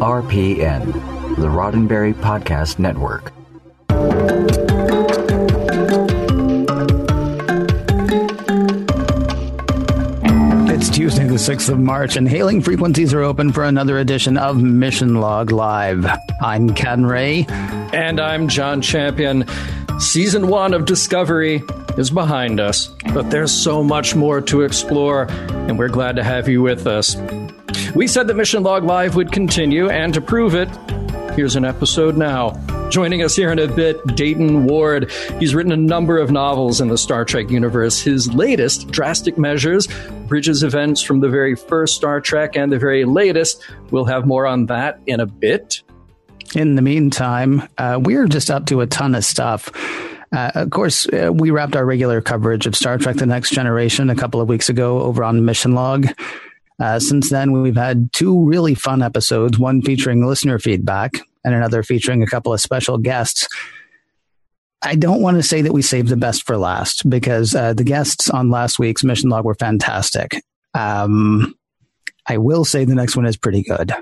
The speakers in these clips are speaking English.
RPN, the Roddenberry Podcast Network. It's Tuesday, the 6th of March, and hailing frequencies are open for another edition of Mission Log Live. I'm Ken Ray. And I'm John Champion. Season one of Discovery is behind us, but there's so much more to explore, and we're glad to have you with us. We said that Mission Log Live would continue, and to prove it, here's an episode now. Joining us here in a bit, Dayton Ward. He's written a number of novels in the Star Trek universe. His latest, Drastic Measures, bridges events from the very first Star Trek and the very latest. We'll have more on that in a bit. In the meantime, uh, we're just up to a ton of stuff. Uh, of course, uh, we wrapped our regular coverage of Star Trek The Next Generation a couple of weeks ago over on Mission Log. Uh, since then, we've had two really fun episodes, one featuring listener feedback and another featuring a couple of special guests. I don't want to say that we saved the best for last because uh, the guests on last week's Mission Log were fantastic. Um, I will say the next one is pretty good.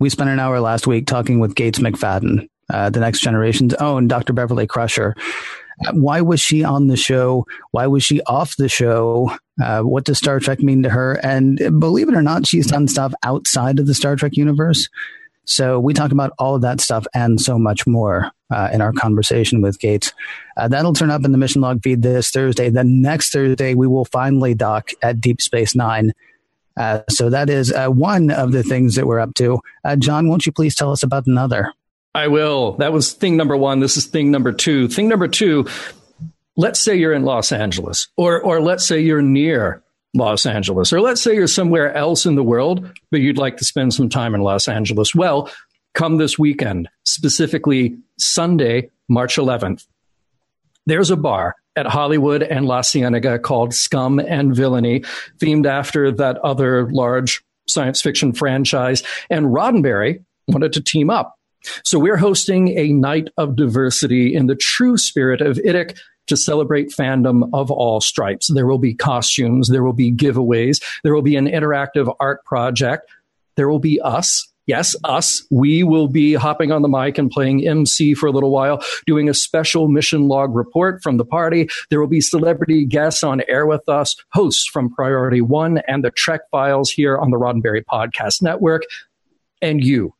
We spent an hour last week talking with Gates McFadden, uh, the next generation's own Dr. Beverly Crusher. Why was she on the show? Why was she off the show? Uh, what does Star Trek mean to her? And believe it or not, she's done stuff outside of the Star Trek universe. So we talk about all of that stuff and so much more uh, in our conversation with Gates. Uh, that'll turn up in the mission log feed this Thursday. Then next Thursday, we will finally dock at Deep Space Nine. Uh, so that is uh, one of the things that we're up to. Uh, John, won't you please tell us about another? I will. That was thing number one. This is thing number two. Thing number two. Let's say you're in Los Angeles, or or let's say you're near Los Angeles, or let's say you're somewhere else in the world, but you'd like to spend some time in Los Angeles. Well, come this weekend, specifically Sunday, March 11th. There's a bar at Hollywood and La Cienega called Scum and Villainy, themed after that other large science fiction franchise. And Roddenberry wanted to team up. So we're hosting a night of diversity in the true spirit of IDIC to celebrate fandom of all stripes. There will be costumes, there will be giveaways, there will be an interactive art project, there will be us. Yes, us. We will be hopping on the mic and playing MC for a little while, doing a special mission log report from the party. There will be celebrity guests on air with us, hosts from Priority One and the Trek Files here on the Roddenberry Podcast Network, and you.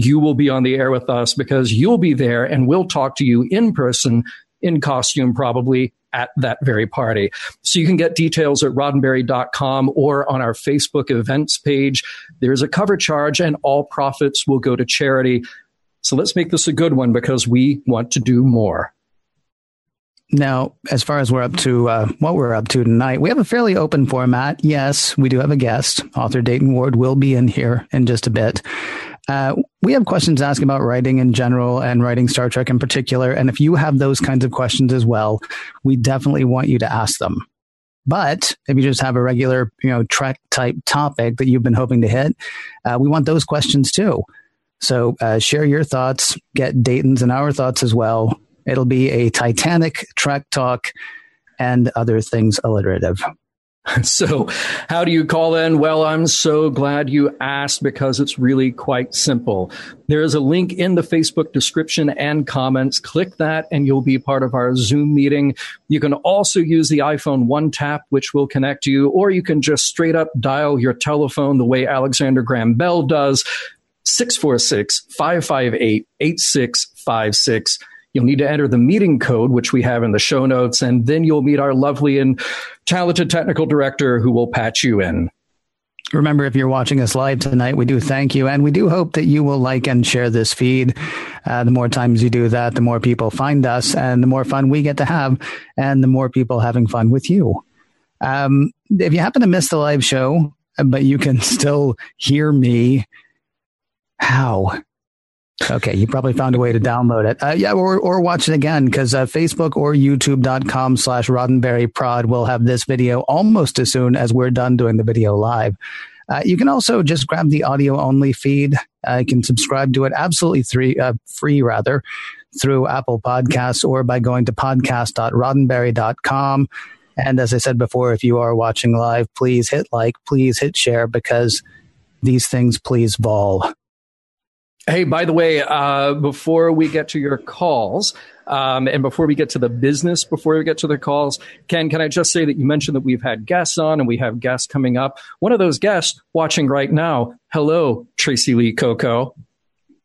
You will be on the air with us because you'll be there and we'll talk to you in person in costume probably at that very party. So you can get details at roddenberry.com or on our Facebook events page. There's a cover charge and all profits will go to charity. So let's make this a good one because we want to do more. Now, as far as we're up to, uh, what we're up to tonight, we have a fairly open format. Yes, we do have a guest. Author Dayton Ward will be in here in just a bit. Uh, we have questions asking about writing in general and writing Star Trek in particular. And if you have those kinds of questions as well, we definitely want you to ask them. But if you just have a regular, you know, Trek type topic that you've been hoping to hit, uh, we want those questions too. So uh, share your thoughts, get Dayton's and our thoughts as well. It'll be a Titanic Trek talk and other things alliterative. So, how do you call in? Well, I'm so glad you asked because it's really quite simple. There is a link in the Facebook description and comments. Click that and you'll be part of our Zoom meeting. You can also use the iPhone One Tap, which will connect you, or you can just straight up dial your telephone the way Alexander Graham Bell does 646 558 8656. You'll need to enter the meeting code, which we have in the show notes, and then you'll meet our lovely and talented technical director who will patch you in. Remember, if you're watching us live tonight, we do thank you, and we do hope that you will like and share this feed. Uh, the more times you do that, the more people find us, and the more fun we get to have, and the more people having fun with you. Um, if you happen to miss the live show, but you can still hear me, how? Okay, you probably found a way to download it. Uh, yeah, or, or watch it again because uh, Facebook or YouTube.com slash Roddenberry Prod will have this video almost as soon as we're done doing the video live. Uh, you can also just grab the audio only feed. Uh, you can subscribe to it absolutely free, uh, free rather, through Apple Podcasts or by going to podcast.roddenberry.com. And as I said before, if you are watching live, please hit like, please hit share because these things please vol. Hey, by the way, uh, before we get to your calls, um, and before we get to the business, before we get to the calls, Ken, can I just say that you mentioned that we've had guests on and we have guests coming up. One of those guests watching right now. Hello, Tracy Lee Coco.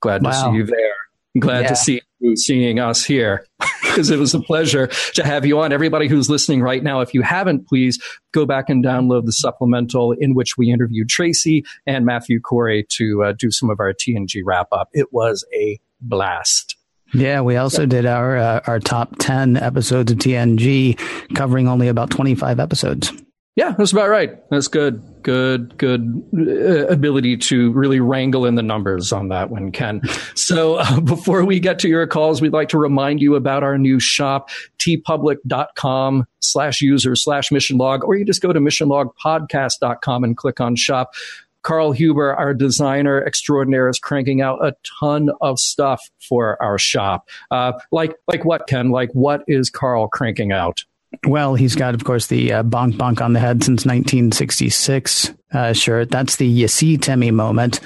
Glad wow. to see you there. Glad yeah. to see seeing us here because it was a pleasure to have you on. Everybody who's listening right now, if you haven't, please go back and download the supplemental in which we interviewed Tracy and Matthew Corey to uh, do some of our TNG wrap up. It was a blast. Yeah, we also did our uh, our top 10 episodes of TNG covering only about 25 episodes. Yeah, that's about right. That's good. Good, good uh, ability to really wrangle in the numbers on that one, Ken. So uh, before we get to your calls, we'd like to remind you about our new shop, teepublic.com slash user slash mission log, or you just go to missionlogpodcast.com and click on shop. Carl Huber, our designer extraordinaire, is cranking out a ton of stuff for our shop. Uh, like, like what, Ken? Like, what is Carl cranking out? Well, he's got, of course, the uh, bonk bonk on the head since 1966 uh, shirt. That's the you see Timmy moment,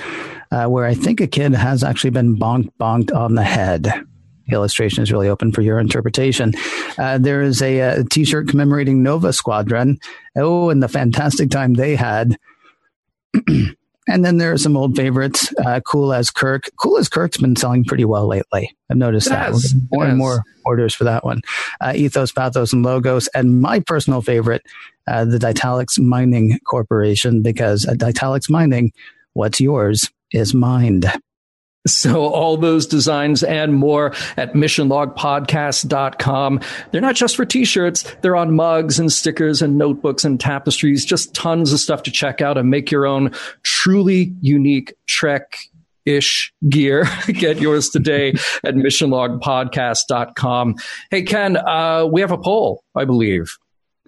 uh, where I think a kid has actually been bonk bonked on the head. The illustration is really open for your interpretation. Uh, there is a a t-shirt commemorating Nova Squadron. Oh, and the fantastic time they had. And then there are some old favorites. Uh, cool as Kirk. Cool as Kirk's been selling pretty well lately. I've noticed that. More and more orders for that one. Uh, Ethos, Pathos, and Logos. And my personal favorite, uh, the Ditalics Mining Corporation, because at Ditalics Mining, what's yours is mined. So all those designs and more at missionlogpodcast.com. They're not just for t-shirts. They're on mugs and stickers and notebooks and tapestries. Just tons of stuff to check out and make your own truly unique Trek ish gear. Get yours today at missionlogpodcast.com. Hey, Ken, uh, we have a poll, I believe.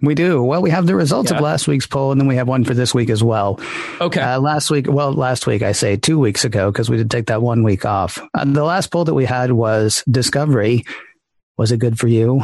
We do. Well, we have the results yeah. of last week's poll, and then we have one for this week as well. Okay. Uh, last week, well, last week, I say two weeks ago, because we did take that one week off. Uh, the last poll that we had was Discovery. Was it good for you?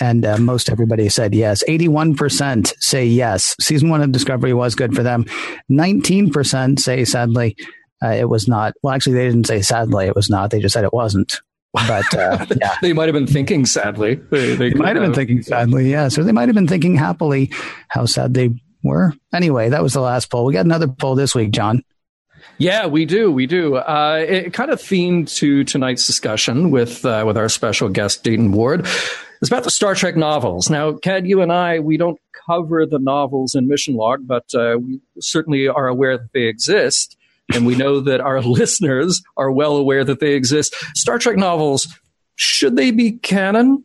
And uh, most everybody said yes. 81% say yes. Season one of Discovery was good for them. 19% say, sadly, uh, it was not. Well, actually, they didn't say sadly it was not. They just said it wasn't. But uh, yeah. they might have been thinking sadly. They, they, they might have been thinking sadly, yes. Or they might have been thinking happily how sad they were. Anyway, that was the last poll. We got another poll this week, John. Yeah, we do. We do. Uh, it kind of themed to tonight's discussion with uh, with our special guest Dayton Ward. It's about the Star Trek novels. Now, Ken, you and I, we don't cover the novels in Mission Log, but uh, we certainly are aware that they exist and we know that our listeners are well aware that they exist. Star Trek novels, should they be canon?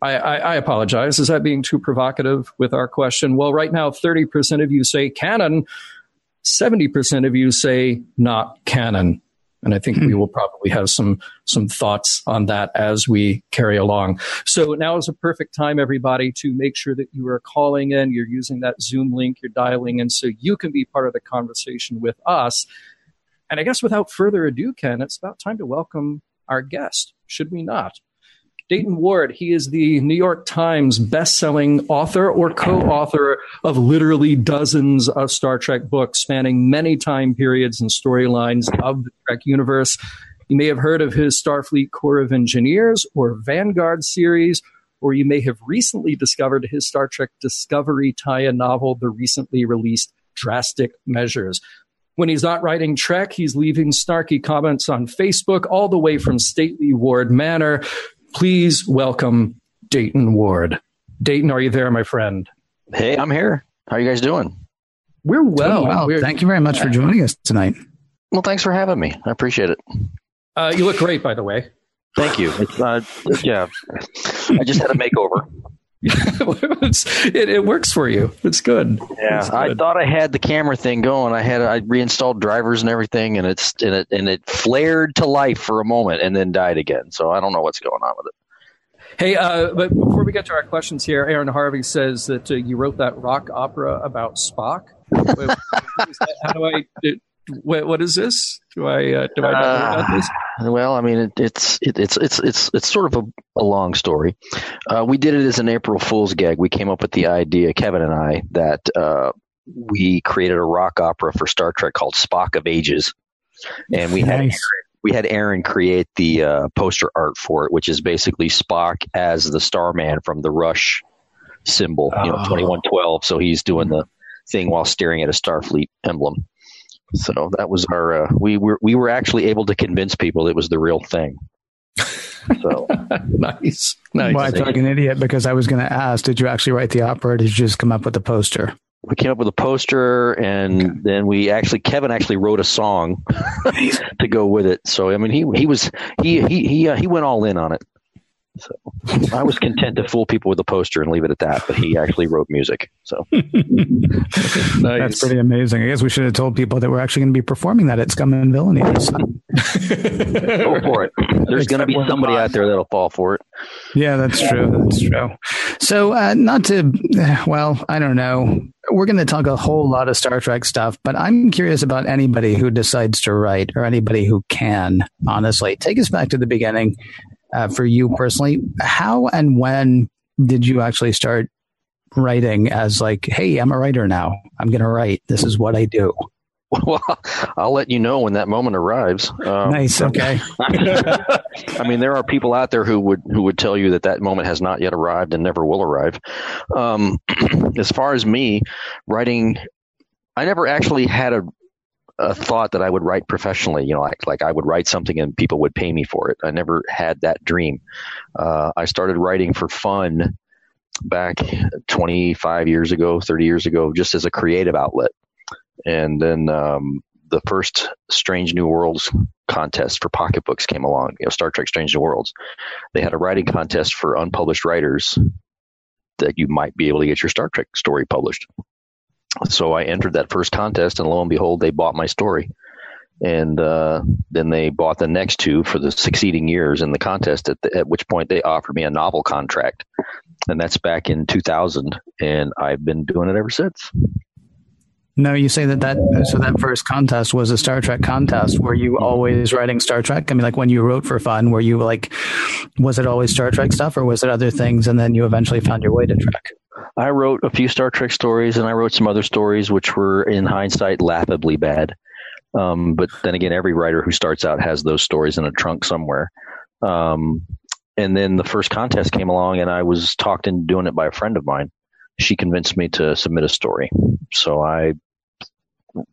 I, I, I, apologize. Is that being too provocative with our question? Well, right now, 30% of you say canon, 70% of you say not canon. And I think we hmm. will probably have some some thoughts on that as we carry along. So now is a perfect time, everybody, to make sure that you are calling in, you're using that Zoom link, you're dialing in, so you can be part of the conversation with us. And I guess without further ado, Ken, it's about time to welcome our guest, should we not? Dayton Ward, he is the New York Times best-selling author or co-author of literally dozens of Star Trek books spanning many time periods and storylines of the Trek universe. You may have heard of his Starfleet Corps of Engineers or Vanguard series, or you may have recently discovered his Star Trek Discovery tie-in novel, the recently released Drastic Measures. When he's not writing Trek, he's leaving snarky comments on Facebook all the way from stately Ward Manor Please welcome Dayton Ward. Dayton, are you there, my friend? Hey, I'm here. How are you guys doing? We're well. well. We're, Thank you very much for joining us tonight. Well, thanks for having me. I appreciate it. Uh, you look great, by the way. Thank you. Uh, yeah, I just had a makeover. it, it, works for you. It's good. Yeah, it's good. I thought I had the camera thing going. I had I reinstalled drivers and everything, and it's and it and it flared to life for a moment and then died again. So I don't know what's going on with it. Hey, uh, but before we get to our questions here, Aaron Harvey says that uh, you wrote that rock opera about Spock. How do I? What, what is this? Do I uh, do I know uh, about this? Well, I mean, it, it's it, it's it's it's it's sort of a, a long story. Uh, we did it as an April Fool's gag. We came up with the idea, Kevin and I, that uh, we created a rock opera for Star Trek called Spock of Ages, and we had Nice. we had Aaron create the uh, poster art for it, which is basically Spock as the Starman from the Rush symbol, you know, Oh. twenty one twelve. So he's doing the thing while staring at a Starfleet emblem. So that was our. Uh, we were we were actually able to convince people it was the real thing. So nice, nice. Well, I feel like an idiot because I was going to ask, did you actually write the opera or did you just come up with the poster? we came up with a poster, and then we actually Kevin actually wrote a song to go with it. So I mean, he he was he he he uh, he went all in on it. So I was content to fool people with a poster and leave it at that. But he actually wrote music. So nice. That's pretty amazing. I guess we should have told people that we're actually going to be performing that at Scum and Villainy. this go for it. There's going to be somebody out there that'll fall for it. Yeah, that's true. That's true. So, uh, not to, well, I don't know. We're going to talk a whole lot of Star Trek stuff, but I'm curious about anybody who decides to write or anybody who can, honestly. Take us back to the beginning uh, for you personally. How and when did you actually start writing as like, hey, I'm a writer now. I'm going to write. This is what I do. Well, I'll let you know when that moment arrives. Um, nice. Okay. I mean, there are people out there who would who would tell you that that moment has not yet arrived and never will arrive. Um, as far as me writing, I never actually had a a thought that I would write professionally. You know, like like I would write something and people would pay me for it. I never had that dream. Uh, I started writing for fun back 25 years ago, 30 years ago, just as a creative outlet. And then um, the first Strange New Worlds contest for Pocket Books came along. You know, Star Trek Strange New Worlds. They had a writing contest for unpublished writers that you might be able to get your Star Trek story published. So I entered that first contest, and lo and behold, they bought my story. And uh, then they bought the next two for the succeeding years in the contest. At, the, at which point they offered me a novel contract, and that's back in 2000. And I've been doing it ever since. No, you say that that so that first contest was a Star Trek contest. Were you always writing Star Trek? I mean, like when you wrote for fun, were you like, was it always Star Trek stuff, or was it other things? And then you eventually found your way to Trek. I wrote a few Star Trek stories, and I wrote some other stories which were, in hindsight, laughably bad. Um, but then again, every writer who starts out has those stories in a trunk somewhere. Um, and then the first contest came along, and I was talked into doing it by a friend of mine. She convinced me to submit a story, so I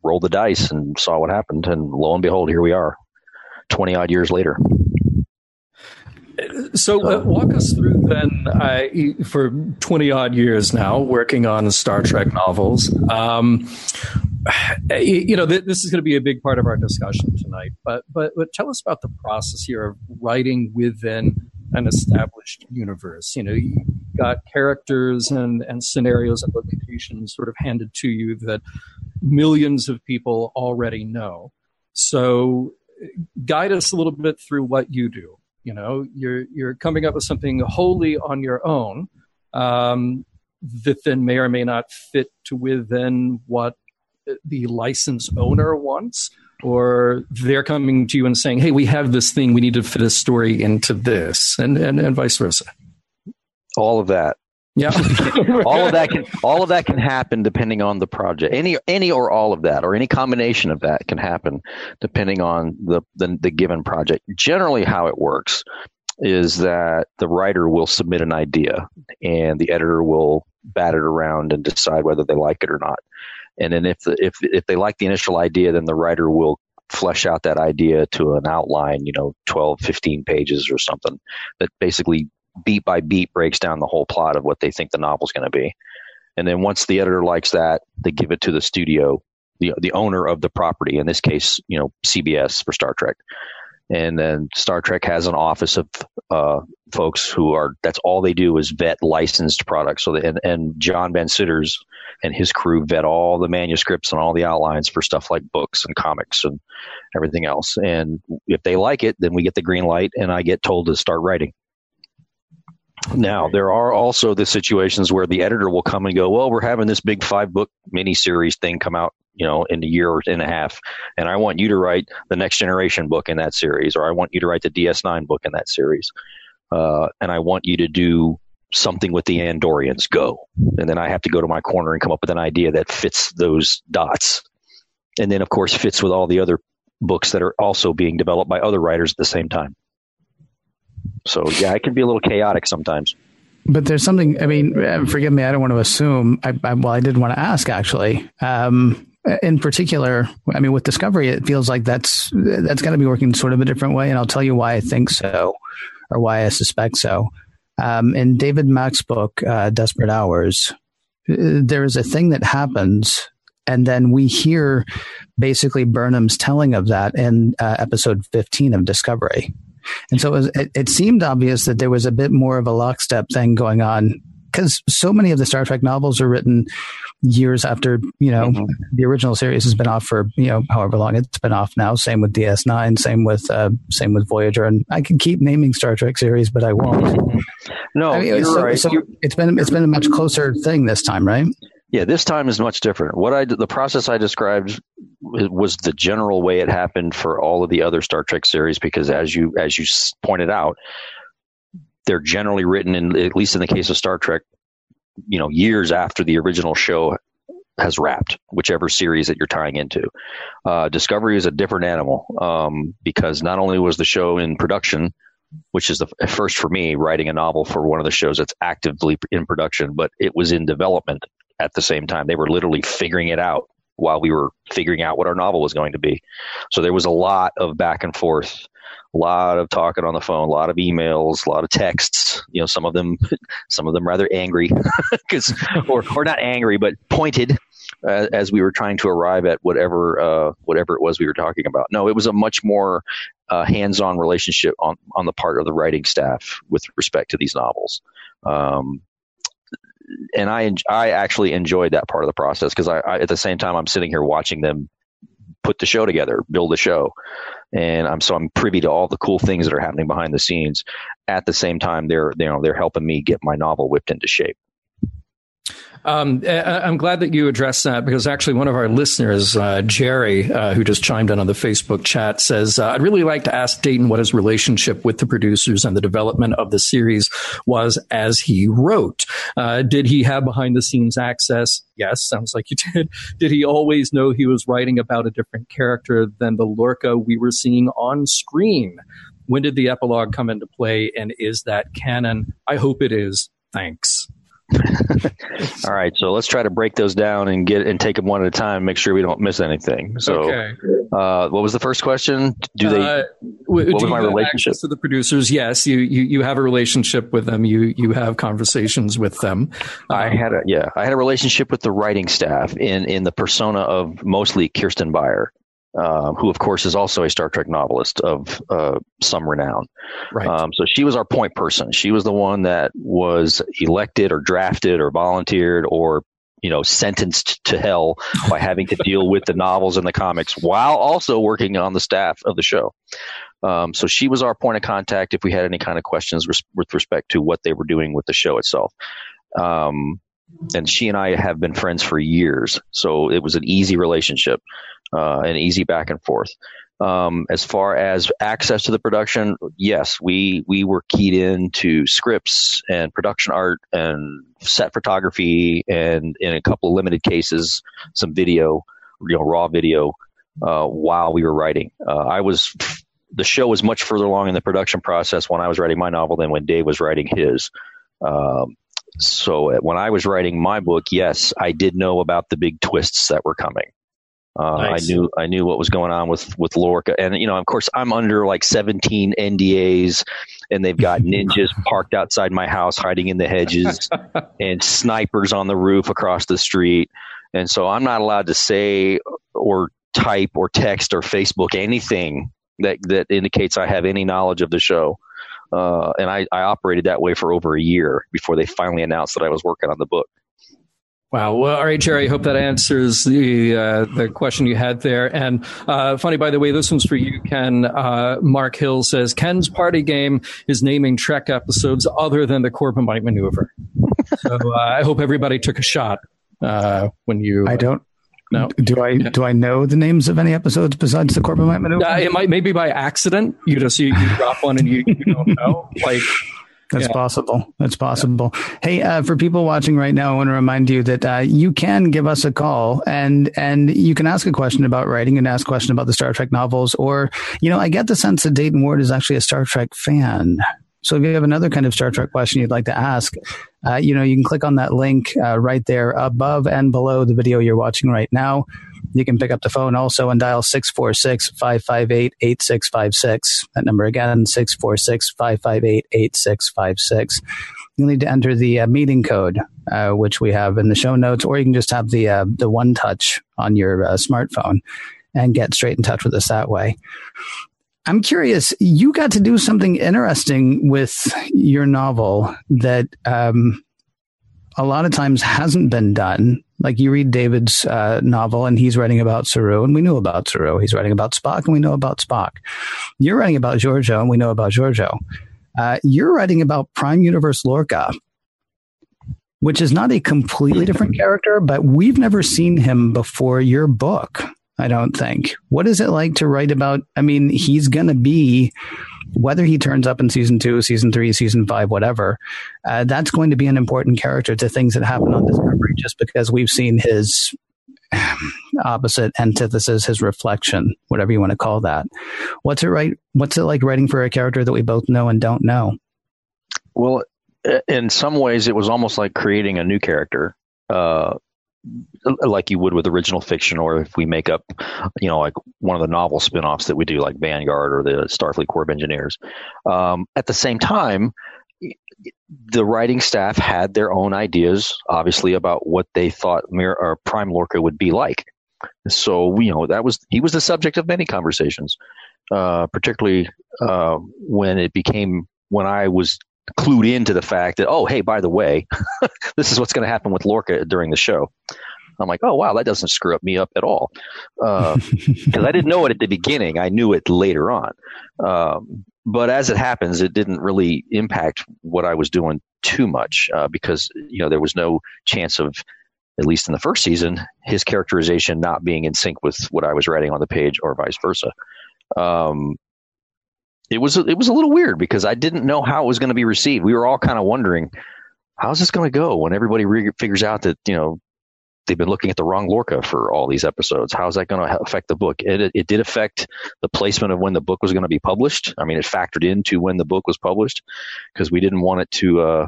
rolled the dice and saw what happened, and lo and behold, here we are, twenty odd years later. So uh, walk us through then. I for twenty odd years now working on Star Trek novels. Um, you you know, th- this is going to be a big part of our discussion tonight. But but but tell us about the process here of writing within an established universe. You know, you got characters and and scenarios and locations sort of handed to you that millions of people already know. So guide us a little bit through what you do you know you're you're coming up with something wholly on your own um, that then may or may not fit to within what the license owner wants or they're coming to you and saying hey we have this thing we need to fit a story into this and and, and vice versa All of that. Yeah all of that can all of that can happen depending on the project. Any any or all of that or any combination of that can happen depending on the the, the given project. Generally, how it works is that the writer will submit an idea and the editor will bat it around and decide whether they like it or not. And then if the, if if they like the initial idea, then the writer will flesh out that idea to an outline, you know, 12, 15 pages or something that basically beat by beat breaks down the whole plot of what they think the novel's going to be. And then once the editor likes that, they give it to the studio, the the owner of the property. In this case, you know, CBS for Star Trek. And then Star Trek has an office of uh, folks who are that's all they do is vet licensed products. So the, and and John Van Citters and his crew vet all the manuscripts and all the outlines for stuff like books and comics and everything else. And if they like it, then we get the green light, and I get told to start writing. Now, there are also the situations where the editor will come and go, well, we're having this big five book miniseries thing come out, you know, in a year or and a half. And I want you to write the next generation book in that series, or I want you to write the DS9 book in that series. Uh, and I want you to do something with the Andorians. Go. And then I have to go to my corner and come up with an idea that fits those dots. And then, of course, fits with all the other books that are also being developed by other writers at the same time. So yeah, it can be a little chaotic sometimes. But there's something. I mean, uh, forgive me. I don't want to assume. I, I well, I did want to ask actually. Um, in particular, I mean, with Discovery, it feels like that's that's going to be working sort of a different way, and I'll tell you why I think so, or why I suspect so. Um, in David Mack's book, uh, Desperate Hours, uh, there is a thing that happens, and then we hear basically Burnham's telling of that in uh, episode 15 of Discovery. And so it, was, it, it seemed obvious that there was a bit more of a lockstep thing going on because so many of the Star Trek novels are written years after you know mm-hmm. the original series has been off for you know however long it's been off now. Same with DS9, same with uh, same with Voyager, and I can keep naming Star Trek series, but I won't. No, I mean, you're so, right. So it's been it's been a much closer thing this time, right? Yeah, this time is much different. What I the process I described was the general way it happened for all of the other Star Trek series because as you as you pointed out, they're generally written in at least in the case of Star Trek, you know, years after the original show has wrapped, whichever series that you're tying into. Uh, Discovery is a different animal um, because not only was the show in production, which is the first for me writing a novel for one of the shows that's actively in production, but it was in development at the same time. They were literally figuring it out while we were figuring out what our novel was going to be. So there was a lot of back and forth, a lot of talking on the phone, a lot of emails, a lot of texts. You know, some of them, some of them rather angry, because or or not angry, but pointed. Uh, as we were trying to arrive at whatever uh, whatever it was we were talking about. No, it was a much more uh, hands-on relationship on on the part of the writing staff with respect to these novels. Um, and I I actually enjoyed that part of the process because I, I, at the same time I'm sitting here watching them put the show together, build the show, and I'm so I'm privy to all the cool things that are happening behind the scenes. At the same time, they're you know they're helping me get my novel whipped into shape. Um, I'm glad that you addressed that because actually one of our listeners, uh, Jerry, uh, who just chimed in on the Facebook chat, says, uh, I'd really like to ask Dayton what his relationship with the producers and the development of the series was as he wrote. Uh, did he have behind the scenes access? Yes, sounds like you did. Did he always know he was writing about a different character than the Lorca we were seeing on screen? When did the epilogue come into play and is that canon? I hope it is. Thanks. All right, so let's try to break those down and get and take them one at a time. Make sure we don't miss anything. So, okay. uh, what was the first question? Do they? Uh, what was my relationship to the producers? Yes, you, you you have a relationship with them. You you have conversations with them. I had a yeah, I had a relationship with the writing staff in in the persona of mostly Kirsten Beyer. Uh, who of course is also a Star Trek novelist of uh, some renown. Right. Um, so she was our point person. She was the one that was elected or drafted or volunteered or you know sentenced to hell by having to deal with the novels and the comics while also working on the staff of the show. Um, so she was our point of contact if we had any kind of questions res- with respect to what they were doing with the show itself. Um, and she and I have been friends for years, so it was an easy relationship uh, an easy back and forth. Um, as far as access to the production, yes, we we were keyed into scripts and production art and set photography and in a couple of limited cases, some video, you know, raw video uh, while we were writing. Uh, I was the show was much further along in the production process when I was writing my novel than when Dave was writing his. Um, so when I was writing my book, yes, I did know about the big twists that were coming. Uh, nice. I knew I knew what was going on with with Lorca, and you know, of course, I'm under like 17 NDAs, and they've got ninjas parked outside my house, hiding in the hedges, and snipers on the roof across the street, and so I'm not allowed to say or type or text or Facebook anything that that indicates I have any knowledge of the show. Uh, and I, I operated that way for over a year before they finally announced that I was working on the book. Wow. Well, all right, Jerry. I hope that answers the uh, the question you had there. And uh, funny, by the way, this one's for you, Ken. Uh, Mark Hill says Ken's party game is naming Trek episodes other than the Corbomite maneuver. so uh, I hope everybody took a shot uh, when you. I don't. No. Do I do I know the names of any episodes besides the Corbomite maneuver? Uh, it might maybe by accident. You just you, you drop one and you, you don't know. Like That's yeah. possible. That's possible. Yeah. Hey, uh, for people watching right now, I want to remind you that uh, you can give us a call and and you can ask a question about writing and ask a question about the Star Trek novels. Or, you know, I get the sense that Dayton Ward is actually a Star Trek fan. So if you have another kind of Star Trek question you'd like to ask, uh, you know, you can click on that link uh, right there above and below the video you're watching right now. You can pick up the phone also and dial 646 558 8656. That number again, 646 558 8656. You'll need to enter the uh, meeting code, uh, which we have in the show notes, or you can just have the, uh, the one touch on your uh, smartphone and get straight in touch with us that way. I'm curious, you got to do something interesting with your novel that um, a lot of times hasn't been done. Like you read David's uh, novel and he's writing about Saru and we knew about Saru. He's writing about Spock and we know about Spock. You're writing about Georgiou and we know about Georgiou. Uh, you're writing about Prime Universe Lorca, which is not a completely different character, but we've never seen him before your book. I don't think. What is it like to write about? I mean, he's going to be whether he turns up in season two, season three, season five, whatever, uh, that's going to be an important character to things that happen on Discovery just because we've seen his opposite antithesis, his reflection, whatever you want to call that. What's it right? What's it like writing for a character that we both know and don't know? Well, in some ways, it was almost like creating a new character. Uh, like you would with original fiction, or if we make up, you know, like one of the novel spin-offs that we do, like Vanguard or the Starfleet Corps of Engineers. Um, at the same time, the writing staff had their own ideas, obviously, about what they thought Mir- or Prime Lorca would be like. So, you know, that was he was the subject of many conversations, uh, particularly uh, when it became when I was clued into the fact that, oh, hey, by the way, this is what's going to happen with Lorca during the show. I'm like, oh, wow, that doesn't screw up me up at all. Because uh, I didn't know it at the beginning. I knew it later on. Um, but as it happens, it didn't really impact what I was doing too much uh, because, you know, there was no chance of, at least in the first season, his characterization not being in sync with what I was writing on the page or vice versa. Um, it was it was a little weird because I didn't know how it was going to be received. We were all kind of wondering how's this going to go when everybody re- figures out that you know they've been looking at the wrong Lorca for all these episodes. How's that going to affect the book? It, it, did affect the placement of when the book was going to be published. I mean, it factored into when the book was published because we didn't want it to uh,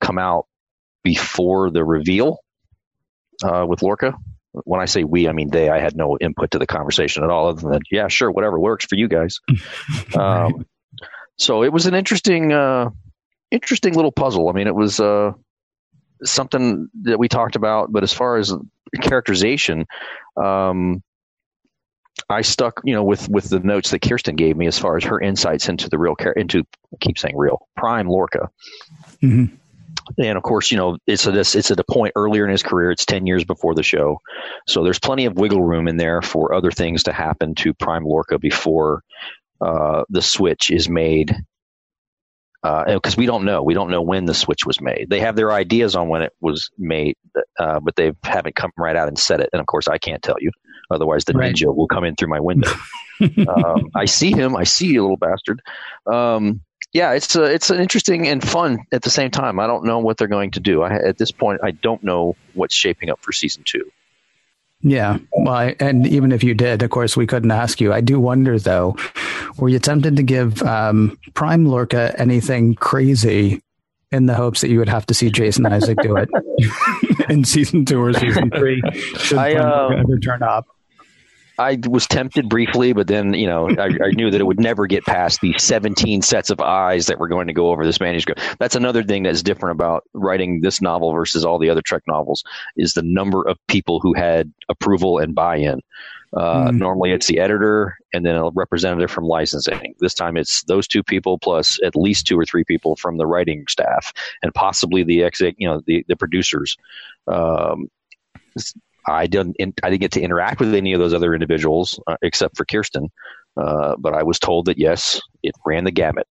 come out before the reveal uh, with Lorca when I say we, I mean they. I had no input to the conversation at all, other than yeah, sure, whatever works for you guys. um, so it was an interesting, uh, interesting little puzzle. I mean, it was uh, something that we talked about, but as far as characterization, um, I stuck, you know, with with the notes that Kirsten gave me as far as her insights into the real care into I keep saying real prime Lorca. Mm-hmm and of course, you know, it's a, this, it's at a point earlier in his career. It's 10 years before the show. So there's plenty of wiggle room in there for other things to happen to Prime Lorca before uh, the switch is made. Because uh, we don't know. We don't know when the switch was made. They have their ideas on when it was made, uh, but they haven't come right out and said it. And of course, I can't tell you. Otherwise, the right. ninja will come in through my window. um, I see him. I see you, little bastard. Um, yeah, it's a, it's an interesting and fun at the same time. I don't know what they're going to do. I, at this point, I don't know what's shaping up for season two. Yeah, well, I, and even if you did, of course, we couldn't ask you. I do wonder, though, were you tempted to give um, Prime Lorca anything crazy in the hopes that you would have to see Jason Isaac do it in season two or season three? Should I, uh, ever turn up? I was tempted briefly, but then you know I, I, knew that it would never get past the 17 sets of eyes that were going to go over this manuscript. That's another thing that's different about writing this novel versus all the other Trek novels is the number of people who had approval and buy-in. Uh, mm. Normally, it's the editor and then a representative from licensing. This time, it's those two people plus at least two or three people from the writing staff and possibly the exec, you know, the the producers. Um, I didn't I didn't get to interact with any of those other individuals uh, except for Kirsten, uh, but I was told that yes, it ran the gamut,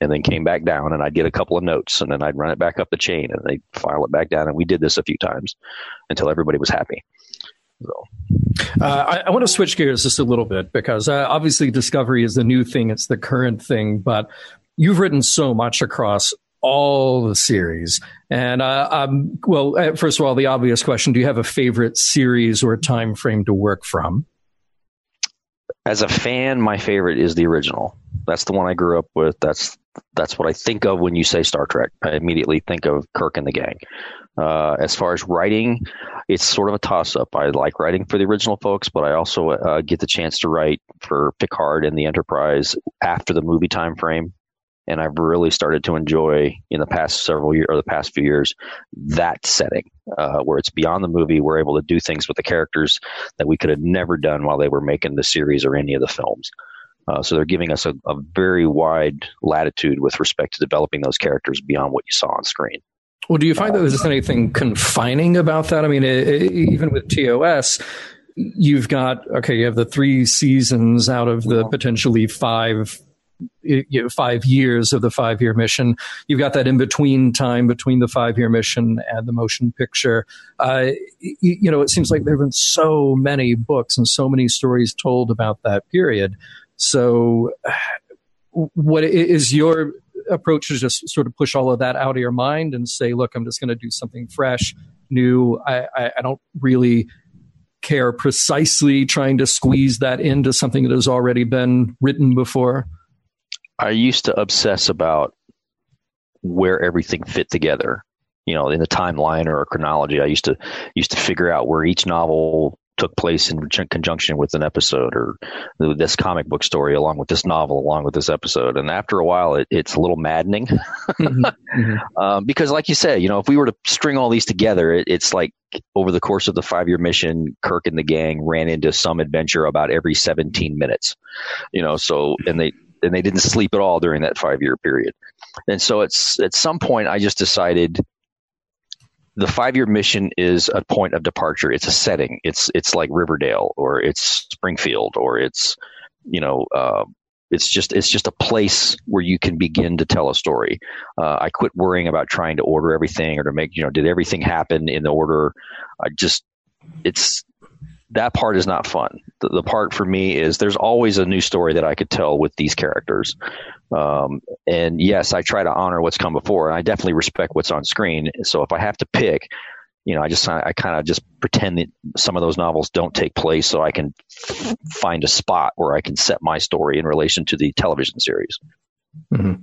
and then came back down, and I'd get a couple of notes, and then I'd run it back up the chain, and they'd file it back down, and we did this a few times until everybody was happy. So. Uh, I, I, want to switch gears just a little bit because uh, obviously Discovery is the new thing; it's the current thing. But you've written so much across all the series. And uh, um, well, uh, first of all, the obvious question: Do you have a favorite series or time frame to work from? As a fan, my favorite is the original. That's the one I grew up with. That's that's what I think of when you say Star Trek. I immediately think of Kirk and the gang. Uh, as far as writing, it's sort of a toss up. I like writing for the original folks, but I also uh, get the chance to write for Picard and the Enterprise after the movie time frame. And I've really started to enjoy in the past several years or the past few years that setting uh, where it's beyond the movie. We're able to do things with the characters that we could have never done while they were making the series or any of the films. Uh, so they're giving us a, a, very wide latitude with respect to developing those characters beyond what you saw on screen. Well, do you find that there's anything confining about that? I mean, it, it, even with TOS, you've got okay, you have the three seasons out of the potentially five you know, five years of the five year mission. You've got that in between time between the five year mission and the motion picture. Uh, you, you, know, it seems like there have been so many books and so many stories told about that period. So, what is your approach to just sort of push all of that out of your mind and say, look, I'm just going to do something fresh, new. I, I, I don't really care precisely trying to squeeze that into something that has already been written before? I used to obsess about where everything fit together. You know, in the timeline or a chronology, I used to used to figure out where each novel took place in conjunction with an episode or this comic book story along with this novel along with this episode and after a while it, it's a little maddening mm-hmm. mm-hmm. um, because like you said you know if we were to string all these together it, it's like over the course of the five year mission kirk and the gang ran into some adventure about every 17 minutes you know so and they and they didn't sleep at all during that five year period and so it's at some point i just decided the five year mission is a point of departure. It's a setting. It's it's like Riverdale or it's Springfield or it's you know uh, it's just it's just a place where you can begin to tell a story. Uh, I quit worrying about trying to order everything or to make you know did everything happen in the order. I just it's that part is not fun. The, the, part for me is there's always a new story that I could tell with these characters. Um, and yes, I try to honor what's come before, and I definitely respect what's on screen. So if I have to pick, you know, I just I, kind of just pretend that some of those novels don't take place, so I can f- find a spot where I can set my story in relation to the television series. Mm-hmm.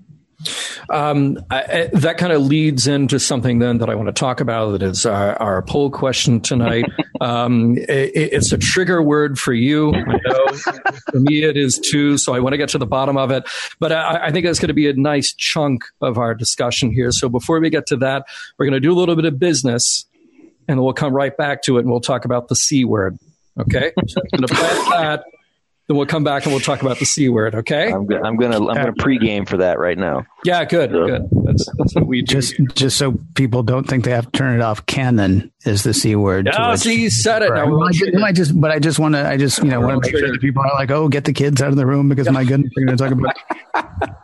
Um, I, that kind of leads into something then that I want to talk about. That is our, our poll question tonight. um, it, it's a trigger word for you. for me, it is too. So I want to get to the bottom of it. But I, I think it's going to be a nice chunk of our discussion here. So before we get to that, we're going to do a little bit of business, and we'll come right back to it, and we'll talk about the c word. Okay, so I'm going to plant that then we'll come back and we'll talk about the c word. Okay. I'm, go- I'm gonna I'm gonna pregame for that right now. Yeah, good, so. good. That's, that's what we do. Just just so people don't think they have to turn it off. Canon is the c word. Oh, which, see, you said it. Now, I, just, I just, but I just want to, I just, you know, want to make sure that people are like, oh, get the kids out of the room because my goodness, we're going to talk about,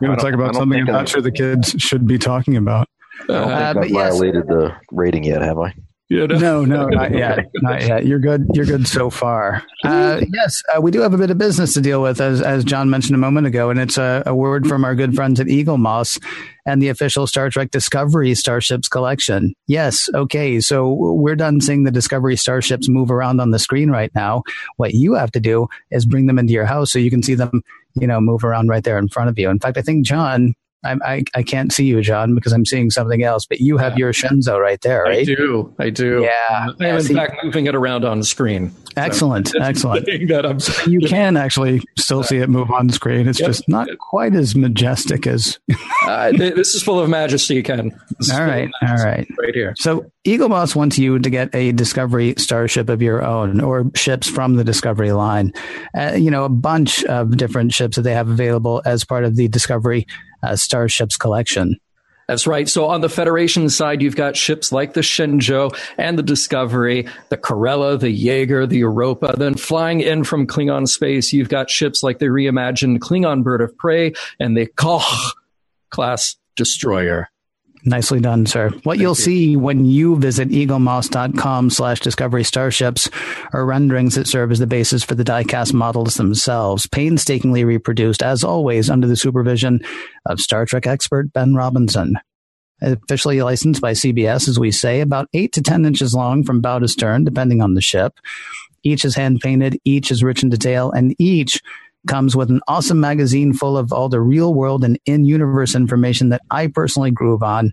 we're going to talk about something I'm not sure the kids should be talking about. I don't think uh, I've violated yes. the rating yet, have I? You know? No, no, not yet, not yet. You're good. You're good so far. Uh, yes, uh, we do have a bit of business to deal with, as as John mentioned a moment ago, and it's a, a word from our good friends at Eaglemoss and the official Star Trek Discovery Starships collection. Yes, okay, so we're done seeing the Discovery Starships move around on the screen right now. What you have to do is bring them into your house so you can see them, you know, move around right there in front of you. In fact, I think John I, I, I can't see you, John, because I'm seeing something else. But you have yeah. your Shenzhou right there, right? I do. I do. Yeah. I am in see, fact moving it around on the screen. Excellent. So excellent. That I'm you can actually still see it move on the screen. It's yep. just not quite as majestic as. uh, this is full of majesty, Ken. All right. All right. Right here. So Eaglemoss wants you to get a Discovery starship of your own or ships from the Discovery line. Uh, you know, a bunch of different ships that they have available as part of the Discovery uh, starships collection. That's right. So on the Federation side, you've got ships like the Shenzhou and the Discovery, the Kerala, the Yeager, the Europa. Then flying in from Klingon space, you've got ships like the reimagined Klingon Bird of Prey and the Qugh class destroyer. Nicely done, sir. What Thank you'll you. see when you visit eaglemoss.com slash discovery starships are renderings that serve as the basis for the diecast models themselves, painstakingly reproduced, as always, under the supervision of Star Trek expert Ben Robinson. officially licensed by CBS, as we say, about eight to 10 inches long from bow to stern, depending on the ship. Each is hand painted, each is rich in detail, and each comes with an awesome magazine full of all the real world and in universe information that I personally groove on.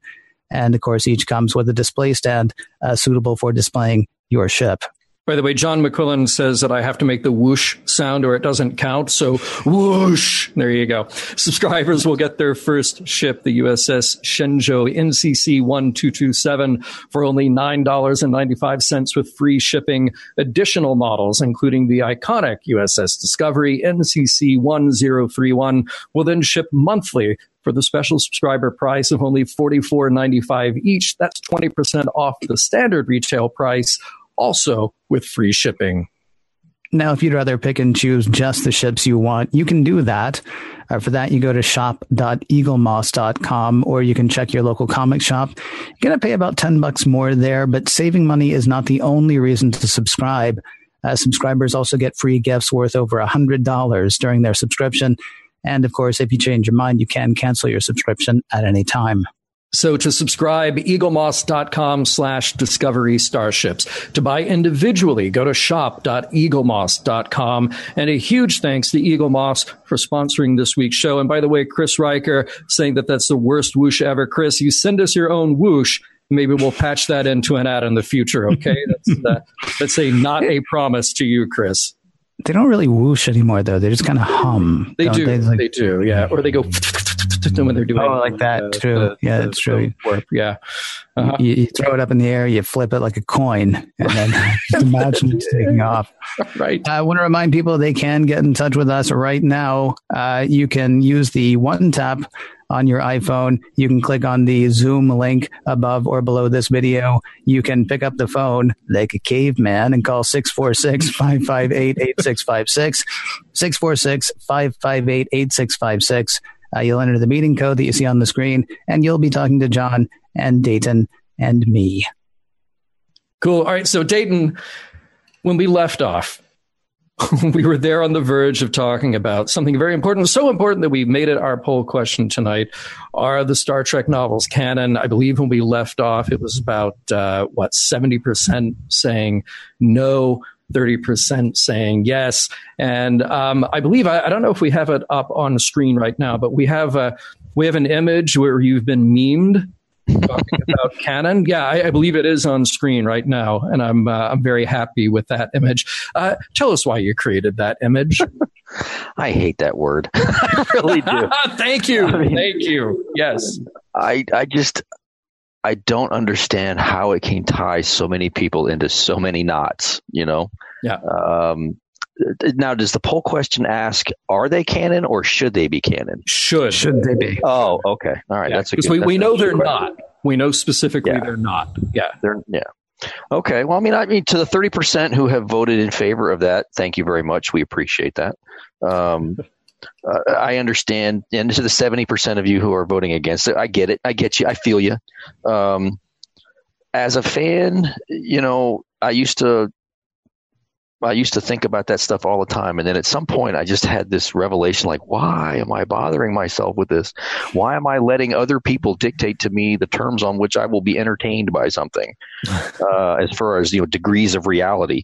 And of course, each comes with a display stand uh, suitable for displaying your ship. By the way, John McQuillan says that I have to make the whoosh sound or it doesn't count. So whoosh. There you go. Subscribers will get their first ship, the USS Shenzhou NCC 1227 for only $9.95 with free shipping. Additional models, including the iconic USS Discovery NCC 1031 will then ship monthly for the special subscriber price of only $44.95 each. That's 20% off the standard retail price also with free shipping. Now, if you'd rather pick and choose just the ships you want, you can do that. Uh, for that, you go to shop.eaglemoss.com or you can check your local comic shop. You're going to pay about 10 bucks more there, but saving money is not the only reason to subscribe. Uh, subscribers also get free gifts worth over $100 during their subscription. And of course, if you change your mind, you can cancel your subscription at any time. So to subscribe, eaglemoss.com slash discovery starships. To buy individually, go to shop.eaglemoss.com. And a huge thanks to Eaglemoss for sponsoring this week's show. And by the way, Chris Riker saying that that's the worst whoosh ever. Chris, you send us your own whoosh. Maybe we'll patch that into an ad in the future. Okay. That's, uh, that's a not a promise to you, Chris. They don't really whoosh anymore, though. They just kind of hum. They do. They, like, they do. Yeah. Or they go when they're doing. Oh, like that. the- true. the- yeah, the- that's true. warp. Yeah. Uh-huh. You, you throw it up in the air, you flip it like a coin, and then just imagine it's taking off. Right. I want to remind people they can get in touch with us right now. Uh, you can use the one tap on your iPhone. You can click on the Zoom link above or below this video. You can pick up the phone like a caveman and call 646 558 8656. 646 558 8656. Uh, You'll enter the meeting code that you see on the screen, and you'll be talking to John and Dayton and me. Cool. All right. So, Dayton, when we left off, we were there on the verge of talking about something very important, so important that we made it our poll question tonight. Are the Star Trek novels canon? I believe when we left off, it was about, uh, what, 70% saying no, 30% saying yes. And um, I believe, I, I don't know if we have it up on the screen right now, but we have, a, we have an image where you've been memed talking about canon. Yeah, I, I, believe it is on screen right now, and I'm uh, I'm very happy with that image. Uh, tell us why you created that image. I hate that word. I really do. Thank you. I mean- Thank you. Yes. I I just I don't understand how it can tie so many people into so many knots. You know. Yeah. Um, now, does the poll question ask, are they canon or should they be canon? Should. Should they be? Oh, okay. All right. Yeah, That's a because good, we, we know they're question. not. We know specifically Yeah. they're not. Yeah. They're yeah. Okay. Well, I mean, I mean, to the thirty percent who have voted in favor of that, thank you very much. We appreciate that. Um, uh, I understand, and to the seventy percent of you who are voting against it, I get it. I get you. I feel you. Um, as a fan, you know, I used to. I used to think about that stuff all the time, and then at some point, I just had this revelation: like, why am I bothering myself with this? Why am I letting other people dictate to me the terms on which I will be entertained by something? uh, as far as you know degrees of reality.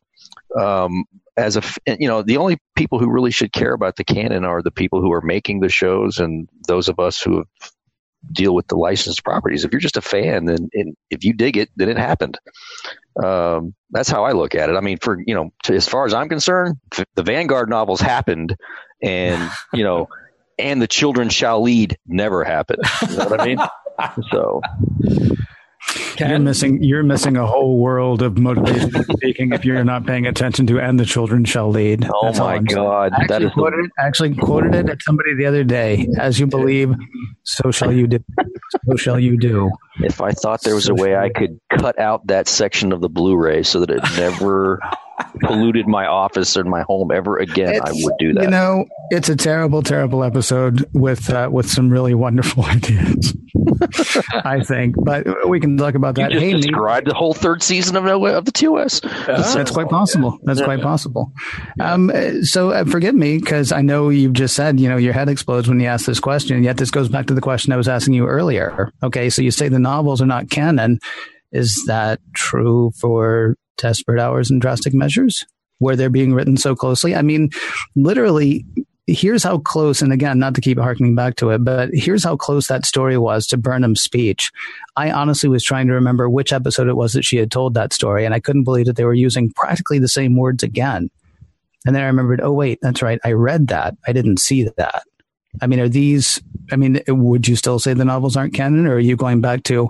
Um, as a you know, the only people who really should care about the canon are the people who are making the shows and those of us who have, deal with the licensed properties. If you're just a fan, then and if you dig it, then it happened. Um, that's how I look at it. I mean, for you know, to, as far as I'm concerned, the Vanguard novels happened, and you know. And the children shall lead never happened. You know what I mean? So You're missing. You're missing a whole world of motivational speaking if you're not paying attention to "and the children shall lead." Oh That's my I'm saying. God, I that actually is the- quoted, actually quoted it at somebody the other day. As you believe, so shall you do. So shall you do. If I thought there was a way I could cut out that section of the Blu-ray so that it never polluted my office or my home ever again, I would do that. You know, it's a terrible, terrible episode with uh, with some really wonderful ideas. I think, but we can talk about that. You just hey, Nate, described the whole third season of of the TOS. that's, that's quite possible. That's quite possible. Um, uh, so uh, forgive me because I know you've just said you know your head explodes when you ask this question. Yet this goes back to the question I was asking you earlier. Okay, so you say the novels are not canon. Is that true for Desperate Hours and Drastic Measures? Where they're being written so closely? I mean, literally, here's how close, and again, not to keep harkening back to it, but here's how close that story was to Burnham's speech. I honestly was trying to remember which episode it was that she had told that story, and I couldn't believe that they were using practically the same words again. And then I remembered, oh, wait, that's right. I read that. I didn't see that. I mean, are these, I mean, would you still say the novels aren't canon, or are you going back to,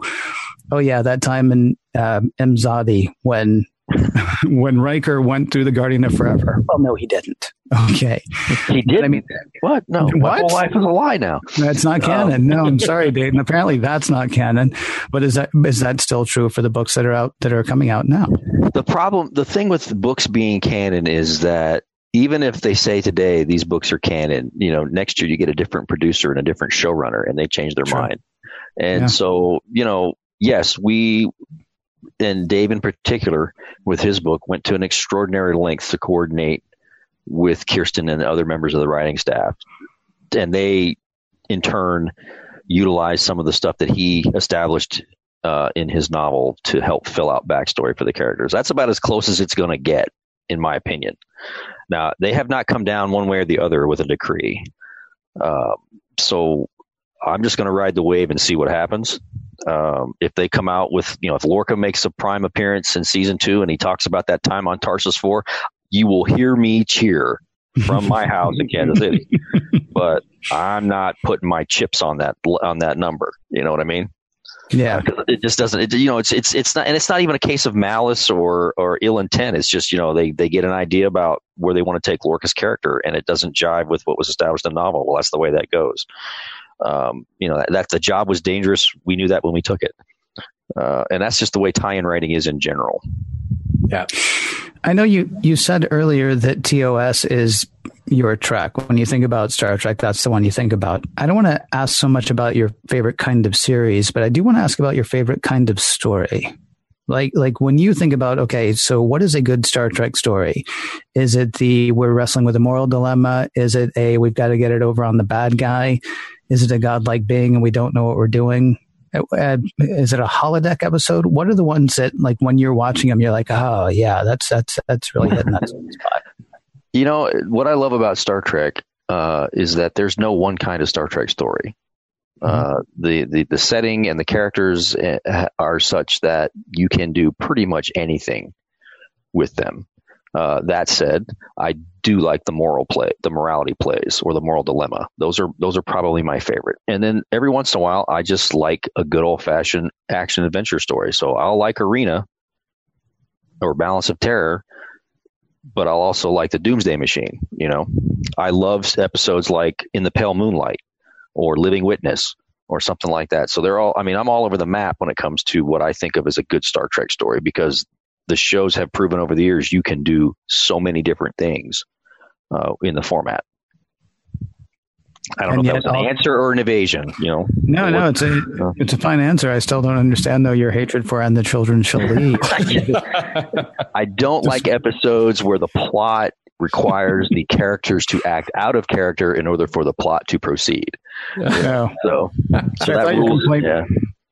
oh, yeah, that time in uh, Imzadi when when Riker went through the Guardian of Forever. Well, no, he didn't. Okay. He did. I mean, what? No, my What? whole life is a lie now. that's not canon. No, I'm sorry, Dayton. Apparently that's not canon. But is that is that still true for the books that are out that are coming out now? The problem, the thing with books being canon is that even if they say today these books are canon, you know, next year you get a different producer and a different showrunner, and they change their Sure. mind. And Yeah. so, you know, yes, we and Dave in particular with his book went to an extraordinary length to coordinate with Kirsten and other members of the writing staff, and they in turn utilized some of the stuff that he established uh, in his novel to help fill out backstory for the characters. That's about as close as it's going to get, in my opinion. Now they have not come down one way or the other with a decree, um, so I'm just going to ride the wave and see what happens. Um, if they come out with, you know, if Lorca makes a prime appearance in season two and he talks about that time on Tarsus Four, you will hear me cheer from my house in Kansas City. But I'm not putting my chips on that on that number. You know what I mean? Yeah. 'Cause it just doesn't. It, you know, it's it's it's not, and it's not even a case of malice or or ill intent. It's just you know they they get an idea about where they want to take Lorca's character, and it doesn't jive with what was established in the novel. Well, that's the way that goes. Um, you know, that, that the job was dangerous. We knew that when we took it, uh, and that's just the way tie-in writing is in general. Yeah. I know you you said earlier that TOS is your track. When you think about Star Trek, that's the one you think about. I don't want to ask so much about your favorite kind of series, but I do want to ask about your favorite kind of story. Like like when you think about okay, so what is a good Star Trek story? Is it the we're wrestling with a moral dilemma? Is it a we've got to get it over on the bad guy? Is it a godlike being and we don't know what we're doing? Uh, is it a holodeck episode? What are the ones that like when you're watching them, you're like, oh yeah, that's that's that's really hitting that spot. You know what I love about Star Trek uh, is that there's no one kind of Star Trek story. Uh, the, the the setting and the characters uh, are such that you can do pretty much anything with them. Uh, that said, I do like the moral play, the morality plays, or the moral dilemma. Those are those are probably my favorite. And then every once in a while, I just like a good old fashioned action adventure story. So I'll like Arena or Balance of Terror, but I'll also like the Doomsday Machine. You know, I love episodes like In the Pale Moonlight or Living Witness or something like that. So they're all. I mean, I'm all over the map when it comes to what I think of as a good Star Trek story because the shows have proven over the years you can do so many different things uh, in the format. I don't And know yet if that was an all- answer or an evasion. You know, No, no, it's a it's a fine answer. I still don't understand though your hatred for and the children shall leave. I don't like episodes where the plot requires the characters to act out of character in order for the plot to proceed. no. So, so I that thought rules. complaint- Yeah.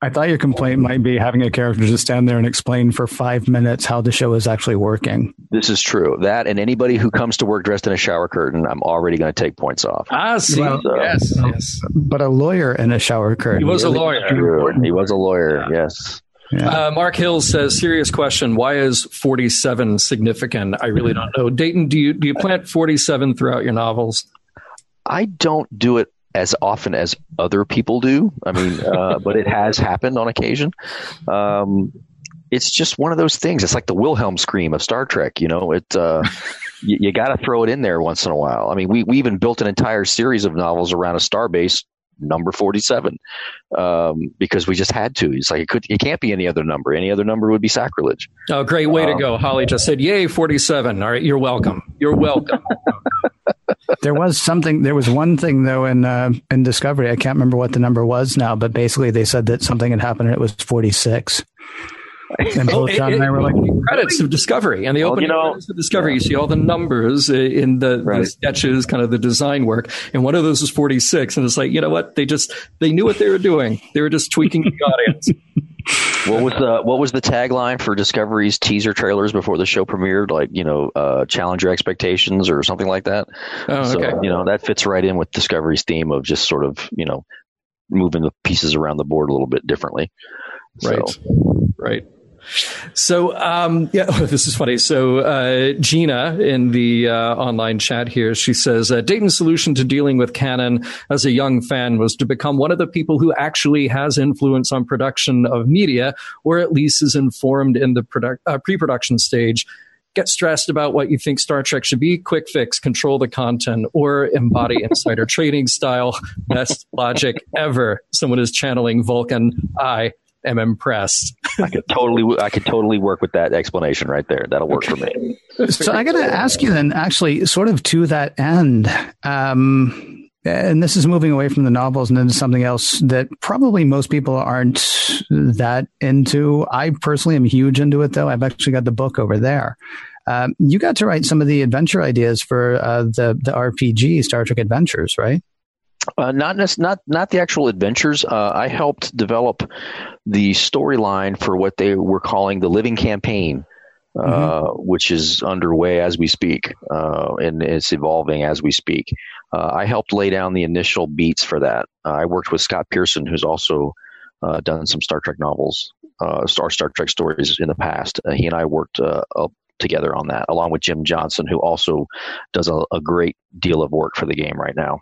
I thought your complaint might be having a character just stand there and explain for five minutes how the show is actually working. This is true. That and anybody who comes to work dressed in a shower curtain, I'm already going to take points off. Ah, see, Well, yes, yes. But a lawyer in a shower curtain. He was a lawyer. True. He was a lawyer. Yes. Yeah. Uh, Mark Hill says, "Serious question: Why is forty-seven significant? I really don't know." Dayton, do you do you plant forty-seven throughout your novels? I don't do it as often as other people do. I mean, uh, but it has happened on occasion. Um, it's just one of those things. It's like the Wilhelm scream of Star Trek. You know, it. Uh, you, you got to throw it in there once in a while. I mean, we we even built an entire series of novels around a starbase number 47 um, because we just had to it's like it could it can't be any other number any other number would be sacrilege Oh, great way to Um, go! Holly just said, "Yay, forty-seven! All right, you're welcome. You're welcome." there was something. There was one thing though in uh, in Discovery. I can't remember what the number was now, but basically they said that something had happened and it was forty six. And both John and I were like, credits of Discovery. And the well, opening you know, credits of Discovery, yeah. you see all the numbers in the, right. the, sketches, kind of the design work. And one of those was 46. And it's like, you know what? They just, they knew what they were doing. They were just tweaking the audience. what was the what was the tagline for Discovery's teaser trailers before the show premiered? Like you know, uh, challenge your expectations or something like that. Oh, so, okay. You know that fits right in with Discovery's theme of just sort of you know moving the pieces around the board a little bit differently. Right. So. Right. So, um, yeah, oh, this is funny. So, uh, Gina in the uh, online chat here, she says, uh, Dayton's solution to dealing with Canon as a young fan was to become one of the people who actually has influence on production of media, or at least is informed in the uh, pre-production stage. Get stressed about what you think Star Trek should be, quick fix, control the content, or embody insider trading style. Best logic ever. Someone is channeling Vulcan. I am impressed. I could totally, I could totally work with that explanation right there. That'll work for me. So I got to ask you then, actually, sort of to that end, um, and this is moving away from the novels and into something else that probably most people aren't that into. I personally am huge into it, though. I've actually got the book over there. Um, you got to write some of the adventure ideas for uh, the the RPG Star Trek Adventures, right? Uh, not not not the actual adventures. Uh, I helped develop the storyline for what they were calling the Living Campaign, uh, mm-hmm. which is underway as we speak, uh, and it's evolving as we speak. Uh, I helped lay down the initial beats for that. I worked with Scott Pearson, who's also done some Star Trek novels, Star Star Trek stories in the past. he and I worked together on that, along with Jim Johnson, who also does a, a great deal of work for the game right now.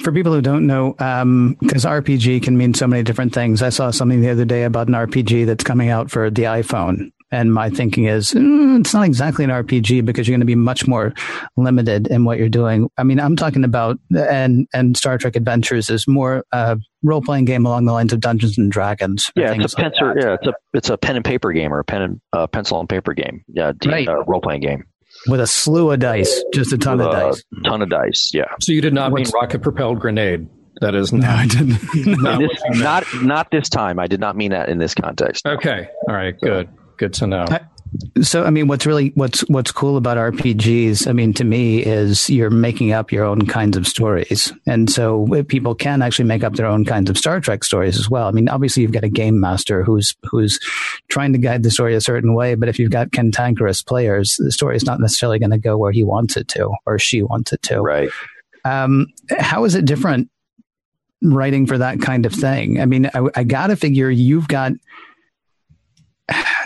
For people who don't know, because um, RPG can mean so many different things. I saw something the other day about an RPG that's coming out for the iPhone. And my thinking is, mm, it's not exactly an RPG because you're going to be much more limited in what you're doing. I mean, I'm talking about, and and Star Trek Adventures is more uh, role playing game along the lines of Dungeons and Dragons. Yeah, it's a pencil. Like yeah, it's a it's a pen and paper game or a pen and uh, pencil and paper game. Yeah, right. uh, role playing game with a slew of dice, just a ton With of dice. ton of dice. Yeah. So you did not What's, mean rocket propelled grenade. That is not. No, I didn't. not, this, not, not this time. I did not mean that in this context. Okay. All right. Good. Good to know. I, so, I mean, what's really what's what's cool about RPGs? I mean, to me, is you're making up your own kinds of stories, and so people can actually make up their own kinds of Star Trek stories as well. I mean, obviously, you've got a game master who's who's trying to guide the story a certain way, but if you've got cantankerous players, the story is not necessarily going to go where he wants it to or she wants it to. Right. Um, how is it different writing for that kind of thing? I mean, I, I got to figure you've got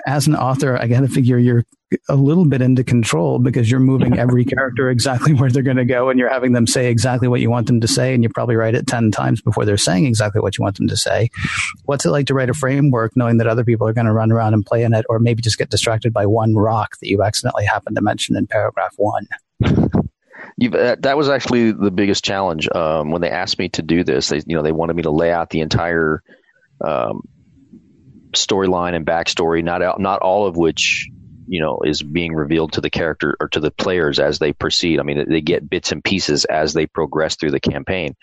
as an author, I got to figure you're a little bit into control because you're moving every character exactly where they're going to go and you're having them say exactly what you want them to say. And you probably write it 10 times before they're saying exactly what you want them to say. What's it like to write a framework knowing that other people are going to run around and play in it or maybe just get distracted by one rock that you accidentally happen to mention in paragraph one? Uh, that was actually the biggest challenge um, when they asked me to do this. They, you know, they wanted me to lay out the entire um, storyline and backstory, not not all of which you know is being revealed to the character or to the players as they proceed. I mean, they get bits and pieces as they progress through the campaign.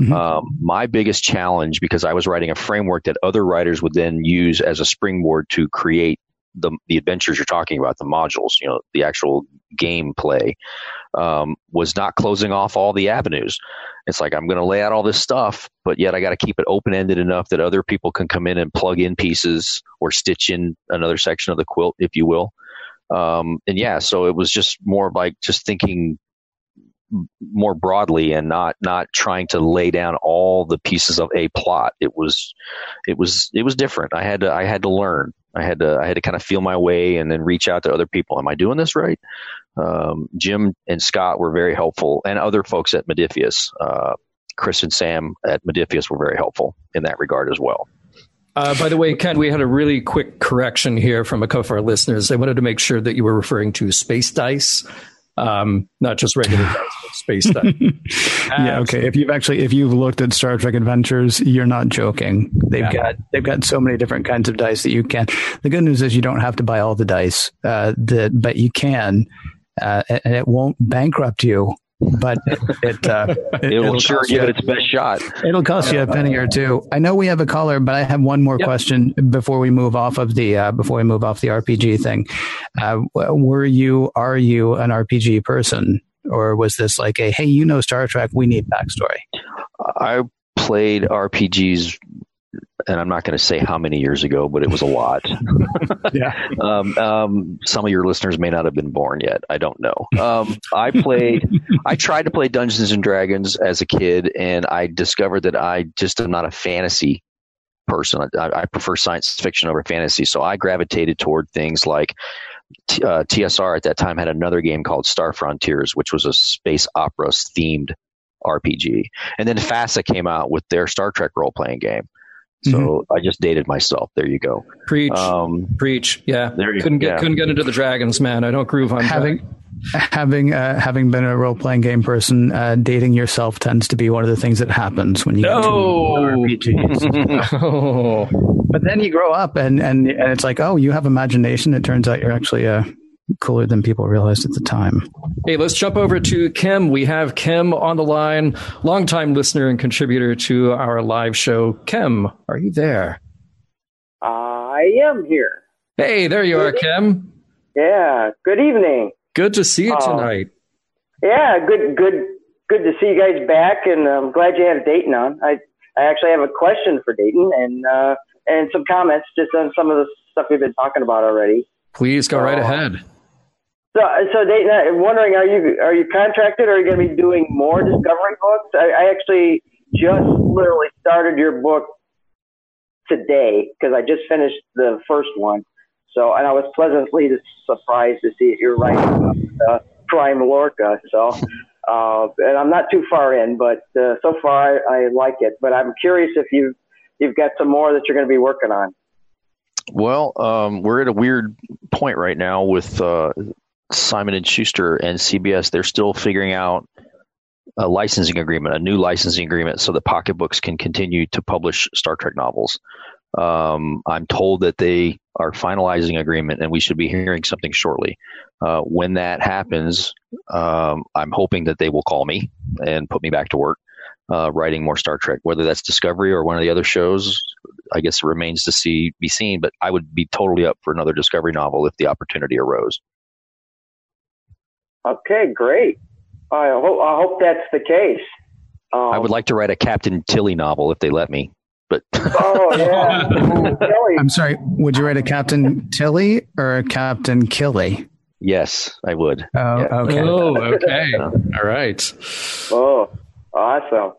Mm-hmm. Um, my biggest challenge, because I was writing a framework that other writers would then use as a springboard to create the the adventures you're talking about, the modules, you know, the actual gameplay, um, was not closing off all the avenues. It's like I'm going to lay out all this stuff, but yet I got to keep it open ended enough that other people can come in and plug in pieces or stitch in another section of the quilt, if you will. Um, and yeah, so it was just more like just thinking more broadly and not not trying to lay down all the pieces of a plot. It was it was it was different. I had to I had to learn. I had to I had to kind of feel my way and then reach out to other people. Am I doing this right? Um, Jim and Scott were very helpful, and other folks at Modiphius, uh, Chris and Sam at Modiphius were very helpful in that regard as well. Uh, by the way, Ken, we had a really quick correction here from a couple of our listeners. They wanted to make sure that you were referring to space dice, um, not just regular dice, space dice. yeah, okay. If you've actually if you've looked at Star Trek Adventures, you're not joking. They've yeah. got they've got so many different kinds of dice that you can. The good news is you don't have to buy all the dice, uh, that, but you can uh, and it won't bankrupt you but it, uh, it will sure give it its best shot. It'll cost you a penny or two. I know we have a caller, but I have one more yep. question before we move off of the uh, before we move off the RPG thing. Uh, were you are you an RPG person, or was this like a hey, you know Star Trek, we need backstory? I played RPGs and I'm not going to say how many years ago, but it was a lot. yeah. Um, um, some of your listeners may not have been born yet. I don't know. Um, I played, I tried to play Dungeons and Dragons as a kid, and I discovered that I just am not a fantasy person. I, I prefer science fiction over fantasy. So I gravitated toward things like T, uh, TSR at that time had another game called Star Frontiers, which was a space opera themed RPG. And then FASA came out with their Star Trek role playing game. So mm-hmm. I just dated myself. There you go. Preach, um, preach. Yeah, there you couldn't get yeah. couldn't get into the dragons, man. I don't groove on having having uh, having been a role playing game person. Uh, dating yourself tends to be one of the things that happens when you no. get to RPGs. oh. But then you grow up and, and and it's like, oh, you have imagination. It turns out you're actually a cooler than people realized at the time. Hey, let's jump over to Kim. We have Kim on the line, longtime listener and contributor to our live show. Kim, are you there? I am here. Hey, there you good are, Kim. Yeah. Good evening. Good to see you uh, tonight. Yeah, good, good, good to see you guys back, and I'm glad you have Dayton on. I, I actually have a question for Dayton, and uh, and some comments just on some of the stuff we've been talking about already. Please go right uh, ahead. So, so Dayton, I'm wondering, are you are you contracted, or are you going to be doing more discovery books? I, I actually just literally started your book today because I just finished the first one. So, and I was pleasantly surprised to see that you're writing about uh, Prime Lorca. So, uh, and I'm not too far in, but uh, so far I, I like it. But I'm curious if you you've got some more that you're going to be working on. Well, um, we're at a weird point right now with uh, Simon and Schuster and CBS, they're still figuring out a licensing agreement, a new licensing agreement, so that Pocket Books can continue to publish Star Trek novels. Um, I'm told that they are finalizing agreement, and we should be hearing something shortly. Uh, when that happens, um, I'm hoping that they will call me and put me back to work uh, writing more Star Trek. Whether that's Discovery or one of the other shows, I guess it remains to see be seen. But I would be totally up for another Discovery novel if the opportunity arose. Okay, great. I hope, I hope that's the case. Um, I would like to write a Captain Tilly novel if they let me. But oh yeah, I'm sorry. Would you write a Captain Tilly or a Captain Killy? Yes, I would. Oh, yeah. okay. Oh, okay. All right. Oh, awesome.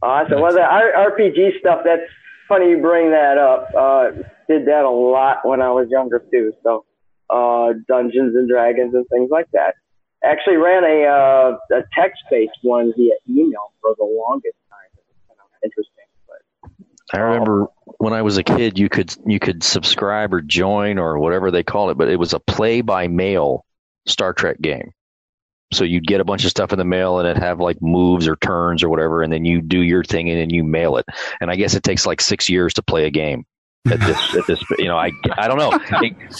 Awesome. Well, the RPG stuff, that's funny you bring that up. Uh, did that a lot when I was younger too. So, uh, Dungeons and Dragons and things like that actually ran a, uh, a text based one via email for the longest time. It was kind of interesting. But, I remember um, when I was a kid, you could you could subscribe or join or whatever they call it, but it was a play by mail Star Trek game. So you'd get a bunch of stuff in the mail and it'd have like moves or turns or whatever, and then you do your thing and then you mail it. And I guess it takes like six years to play a game at this at this you know I I don't know.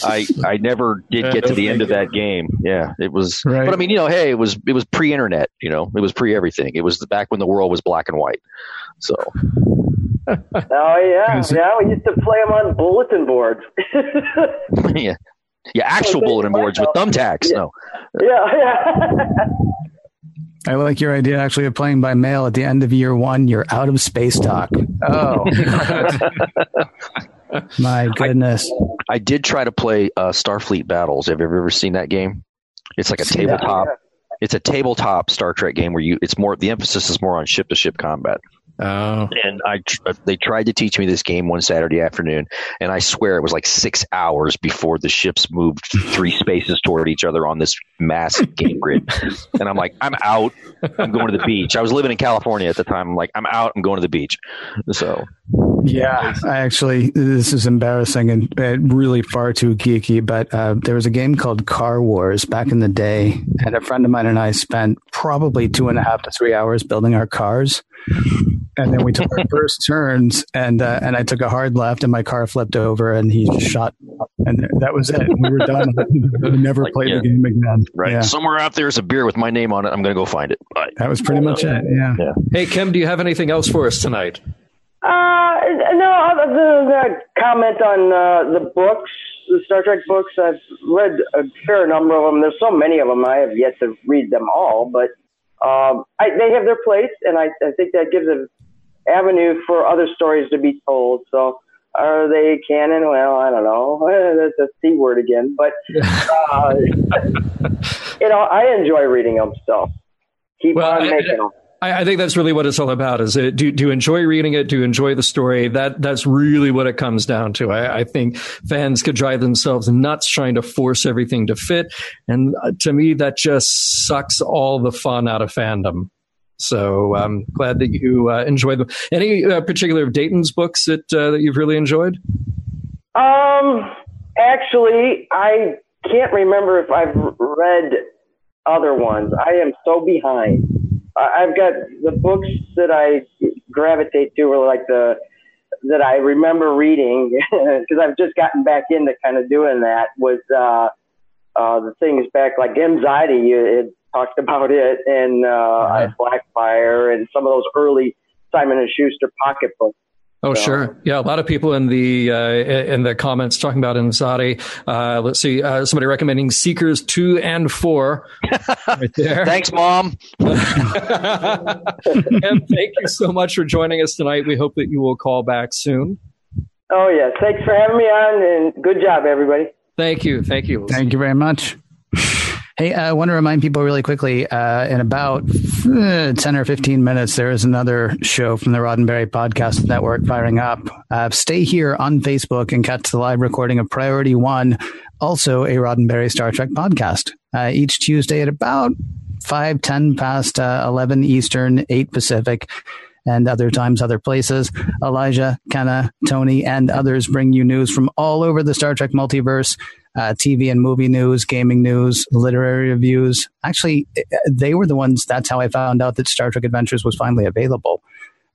I I never did get to the end of that game. Yeah it was right. but I mean you know hey it was it was pre internet you know it was pre everything it was back when the world was black and white. So. Oh yeah. Yeah we used to play them on bulletin boards. Yeah. Yeah actual bulletin boards with thumbtacks yeah. no. Yeah yeah. I like your idea actually of playing by mail at the end of year one. You're out of space talk. Oh, my goodness. I, I, did try to play uh, Starfleet Battles. Have you ever seen that game? It's like a tabletop. It's a tabletop Star Trek game where you. It's more. The emphasis is more on ship to ship combat. Oh. And I uh, they tried to teach me this game one Saturday afternoon, and I swear it was like six hours before the ships moved three spaces toward each other on this massive game grid. And I'm like, I'm out. I'm going to the beach. I was living in California at the time. I'm like, I'm out. I'm going to the beach. So Yeah, I actually, this is embarrassing and uh, really far too geeky, but uh, there was a game called Car Wars back in the day, and a friend of mine and I spent probably two and a half to three hours building our cars. And then we took our first turns, and uh, and I took a hard left, and my car flipped over, and he shot, and that was it. We were done. we never like, played yeah. the game again. Right. Yeah. Somewhere out there's a beer with my name on it. I'm going to go find it. Bye. That was pretty much it. Yeah. yeah. Hey Kim, do you have anything else for us tonight? Uh, no, other than that comment on uh, the books, the Star Trek books. I've read a fair number of them. There's so many of them. I have yet to read them all, but um, I, they have their place, and I, I think that gives an avenue for other stories to be told. So, are they canon? Well, I don't know. That's a c word again, but uh, you know, I enjoy reading them. So, keep well, on making them. I, I, think that's really what it's all about. Is it do, do you enjoy reading it? Do you enjoy the story? That that's really what it comes down to. I, I think fans could drive themselves nuts trying to force everything to fit, and uh, to me, that just sucks all the fun out of fandom. So I'm um, glad that you uh, enjoyed them. Any uh, particular of Dayton's books that uh, that you've really enjoyed? Um, actually, I can't remember if I've read other ones. I am so behind. I've got the books that I gravitate to are like the that I remember reading because I've just gotten back into kind of doing that was uh, uh, the things back like anxiety. You had talked about it, and uh, yeah. Blackfire, and some of those early Simon and Schuster Pocket Books. Oh, so. sure. Yeah, a lot of people in the uh, in the comments talking about Anxiety. Uh, let's see, uh, somebody recommending Seekers two and four. Right there. Thanks, Mom. and thank you so much for joining us tonight. We hope that you will call back soon. Oh yeah, thanks for having me on, and good job, everybody. Thank you, thank you. Thank you very much. Hey, I want to remind people really quickly uh, in about uh, 10 or 15 minutes, there is another show from the Roddenberry Podcast Network firing up. Uh, stay here on Facebook and catch the live recording of Priority One, also a Roddenberry Star Trek podcast, uh, each Tuesday at about 5, 10 past uh, 11 Eastern, 8 Pacific and other times, other places. Elijah, Kenna, Tony, and others bring you news from all over the Star Trek multiverse uh, TV and movie news, gaming news, literary reviews. Actually, they were the ones. That's how I found out that Star Trek Adventures was finally available.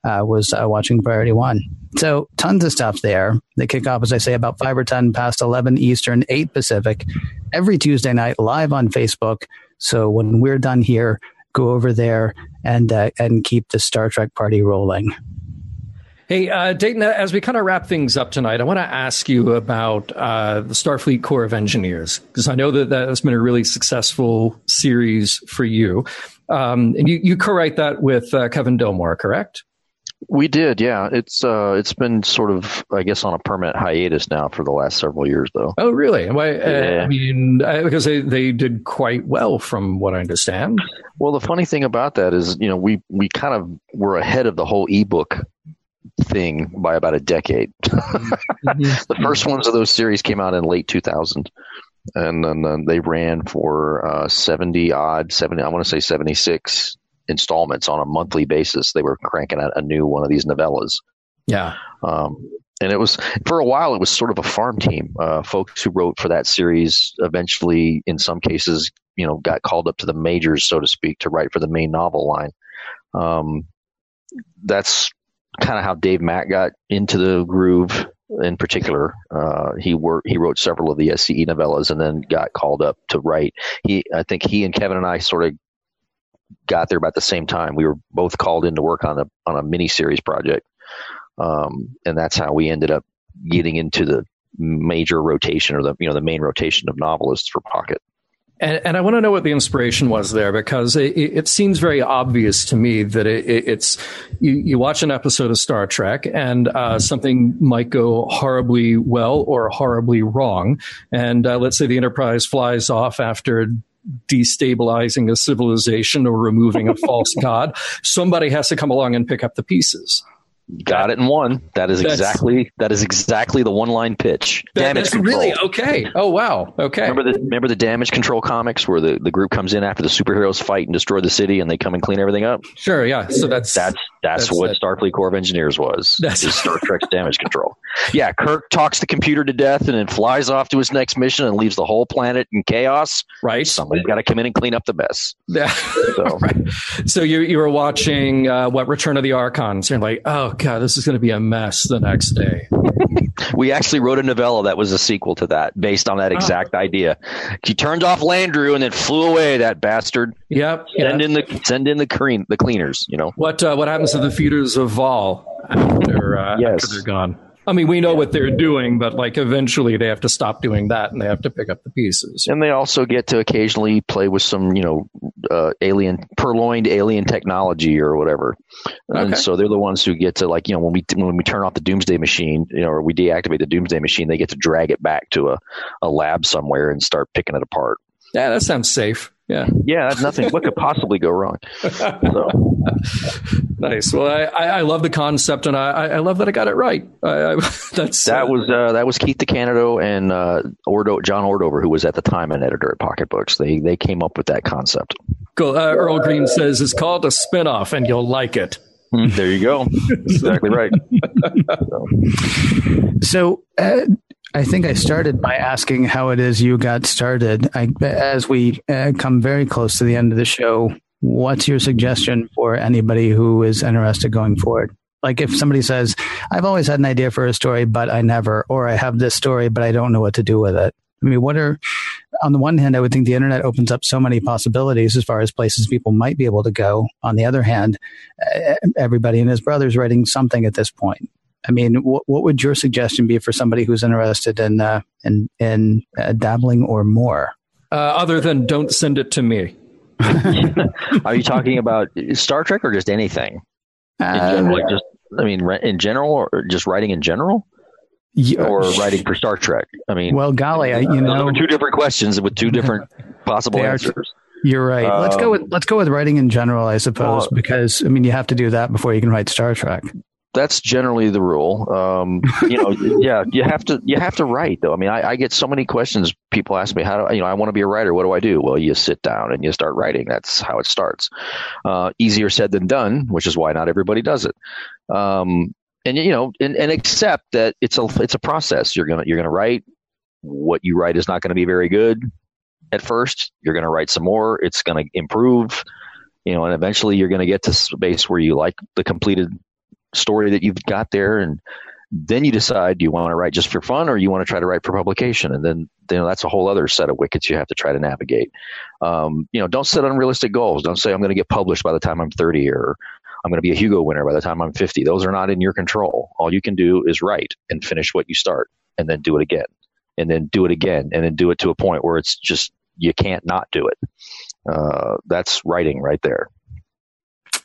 Uh, was uh, watching Priority One. So tons of stuff there. They kick off, as I say, about five or ten past eleven Eastern, eight Pacific, every Tuesday night, live on Facebook. So when we're done here, go over there and uh, and keep the Star Trek party rolling. Hey, uh, Dayton, as we kind of wrap things up tonight, I want to ask you about uh, the Starfleet Corps of Engineers, because I know that that's been a really successful series for you. Um, and you, you co write that with uh, Kevin Dilmore, correct? We did, yeah. It's uh, it's been sort of, I guess, on a permanent hiatus now for the last several years, though. Oh, really? Why, uh, yeah. I mean, because they, they did quite well, from what I understand. Well, the funny thing about that is, you know, we we kind of were ahead of the whole ebook thing by about a decade. Mm-hmm. the first ones of those series came out in late 2000, and then, then they ran for uh, 70 odd, 70, I want to say 76 installments on a monthly basis. They were cranking out a new one of these novellas. Yeah. Um, and it was for a while. It was sort of a farm team. Uh, folks who wrote for that series eventually, in some cases, you know, got called up to the majors, so to speak, to write for the main novel line. Um, that's kind of how Dave Mack got into the groove in particular. Uh, he worked, he wrote several of the SCE novellas and then got called up to write. He, I think he and Kevin and I sort of got there about the same time. We were both called in to work on a, on a mini series project. Um, and that's how we ended up getting into the major rotation or the, you know, the main rotation of novelists for Pocket. And, and, I want to know what the inspiration was there because it, it seems very obvious to me that it, it's you, you, watch an episode of Star Trek and uh, something might go horribly well or horribly wrong. And uh, let's say the Enterprise flies off after destabilizing a civilization or removing a false god. Somebody has to come along and pick up the pieces. Got it in one. That is that's, exactly that is exactly the one line pitch. That, damage that's control. really okay. Oh wow. Okay. Remember the remember the damage control comics where the, the group comes in after the superheroes fight and destroy the city and they come and clean everything up? Sure, yeah. So that's that's That's, That's what it. Starfleet Corps of Engineers was. That's- is Star Trek's damage control. Yeah, Kirk talks the computer to death and then flies off to his next mission and leaves the whole planet in chaos. Right. Somebody's got to come in and clean up the mess. Yeah. So right. So you you were watching uh, what Return of the Archons. You're like, oh god, this is going to be a mess the next day. we actually wrote a novella that was a sequel to that, based on that Oh. exact idea. He turned off Landru and then flew away. That bastard. Yep. Send yeah. in the send in the clean the cleaners. You know. What uh, what happens to the feeders of Vaal after uh, Yes. after they're gone? I mean, we know what they're doing, but like eventually they have to stop doing that and they have to pick up the pieces. and they also get to occasionally play with some, you know, uh, alien purloined alien technology or whatever. And Okay. so they're the ones who get to like, you know, when we when we turn off the Doomsday machine, you know, or we deactivate the Doomsday machine, they get to drag it back to a, a lab somewhere and start picking it apart. Yeah, that sounds safe. Yeah, Yeah, that's nothing. what could possibly go wrong? So, nice. Well, I, I, I love the concept, and I, I I love that I got it right. I, I, that's that uh, was uh, that was Keith DeCandido and uh, Ordo, John Ordover, who was at the time an editor at Pocket Books. They they came up with that concept. cool. Uh, Earl Green says it's called a spinoff, and you'll like it. There you go. exactly right. So uh, I think I started by asking how it is you got started. I, as we uh, come very close to the end of the show, what's your suggestion for anybody who is interested going forward? Like if somebody says, I've always had an idea for a story, but I never, or I have this story, but I don't know what to do with it. I mean, what are, on the one hand, I would think the internet opens up so many possibilities as far as places people might be able to go. On the other hand, everybody and his brother's writing something at this point. I mean, what, what would your suggestion be for somebody who's interested in uh, in in uh, dabbling or more? Uh, other than don't send it to me. Are you talking about Star Trek or just anything? In Uh, general, like just I mean, in general, or just writing in general, y- or writing for Star Trek? I mean, well, golly, I, you those know, are two different questions with two different possible They are answers. you're right. let's go um, with let's go with writing in general, I suppose, well- because I mean, you have to do that before you can write Star Trek. That's generally the rule. Um, you know, yeah, you have to you have to write though. I mean, I, I get so many questions. People ask me, how do you know I want to be a writer? What do I do? Well, you sit down and you start writing. That's how it starts. Uh, easier said than done, which is why not everybody does it. Um, and you know, and, and accept that it's a it's a process. You're gonna you're gonna write. What you write is not going to be very good at first. You're going to write some more. It's going to improve. You know, and eventually you're going to get to space where you like the completed story that you've got there and then you decide do you want to write just for fun or you want to try to write for publication? And then you know that's a whole other set of wickets you have to try to navigate. Um, you know don't set unrealistic goals. Don't say i'm going to get published by the time i'm 30 or i'm going to be a hugo winner by the time i'm 50 those are not in your control. All you can do is write and finish what you start and then do it again and then do it again and then do it to a point where it's just you can't not do it. Uh, that's writing right there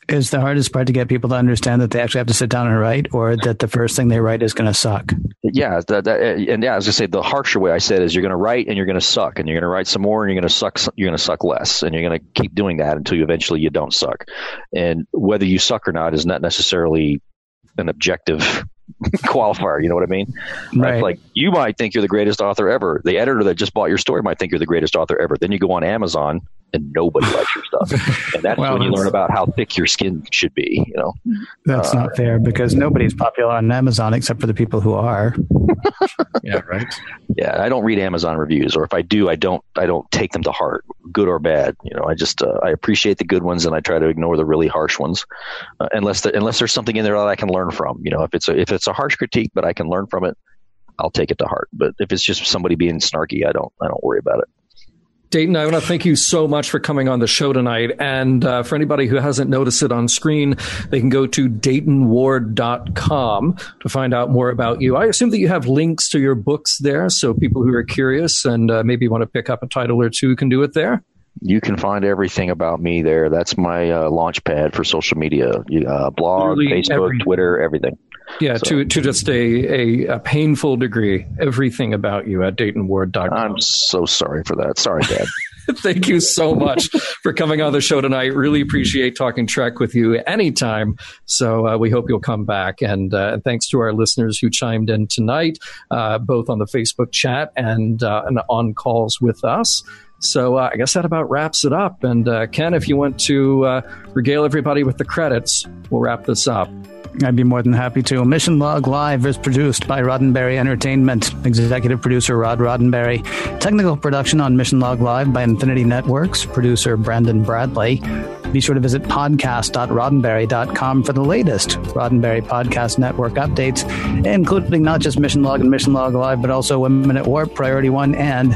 Is the hardest part to get people to understand that they actually have to sit down and write, or that the first thing they write is going to suck? Yeah, that, that, uh, and yeah, I was gonna say the harsher way I said is you're gonna write and you're gonna suck, and you're gonna write some more, and you're gonna suck, you're gonna suck less, and you're gonna keep doing that until you eventually you don't suck. And whether you suck or not is not necessarily an objective qualifier. You know what I mean? Right. Like you might think you're the greatest author ever. The editor that just bought your story might think you're the greatest author ever. Then you go on Amazon and nobody likes your stuff, and that's Well, when you learn about how thick your skin should be. You know? That's not fair because nobody's popular on Amazon except for the people who are. Yeah, right. yeah i don't read amazon reviews or if i do i don't i don't take them to heart good or bad you know i just uh, i appreciate the good ones and i try to ignore the really harsh ones uh, unless the, unless there's something in there that i can learn from you know if it's a if it's a harsh critique but i can learn from it i'll take it to heart but if it's just somebody being snarky i don't i don't worry about it Dayton, I want to thank you so much for coming on the show tonight. And uh, for anybody who hasn't noticed it on screen, they can go to DaytonWard.com to find out more about you. I assume that you have links to your books there, so people who are curious and uh, maybe want to pick up a title or two can do it there. you can find everything about me there that's my uh, launch pad for social media uh, blog Literally facebook every- twitter everything Yeah, So- to, to just a, a, a painful degree, everything about you at DaytonWard.com. i'm so sorry for that sorry dad Thank you so much for coming on the show tonight. Really appreciate talking Trek with you anytime. So uh, we hope you'll come back. And uh, thanks to our listeners who chimed in tonight, uh, both on the Facebook chat and, uh, and on calls with us. So uh, I guess that about wraps it up. And uh, Ken, if you want to uh, regale everybody with the credits, we'll wrap this up. I'd be more than happy to. Mission Log Live is produced by Roddenberry Entertainment. Executive producer Rod Roddenberry. Technical production on Mission Log Live by Infinity Networks. Producer Brandon Bradley. Be sure to visit podcast.roddenberry.com for the latest Roddenberry Podcast Network updates, including not just Mission Log and Mission Log Live, but also Women at Warp, Priority One, and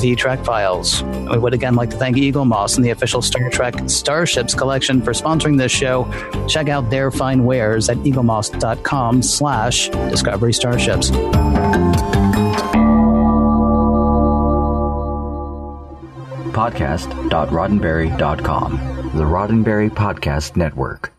the Trek Files. We would again like to thank Eaglemoss and the official Star Trek Starships collection for sponsoring this show. Check out their fine wares at eaglemoss.com slash discovery starships. podcast.roddenberry.com, the Roddenberry Podcast Network.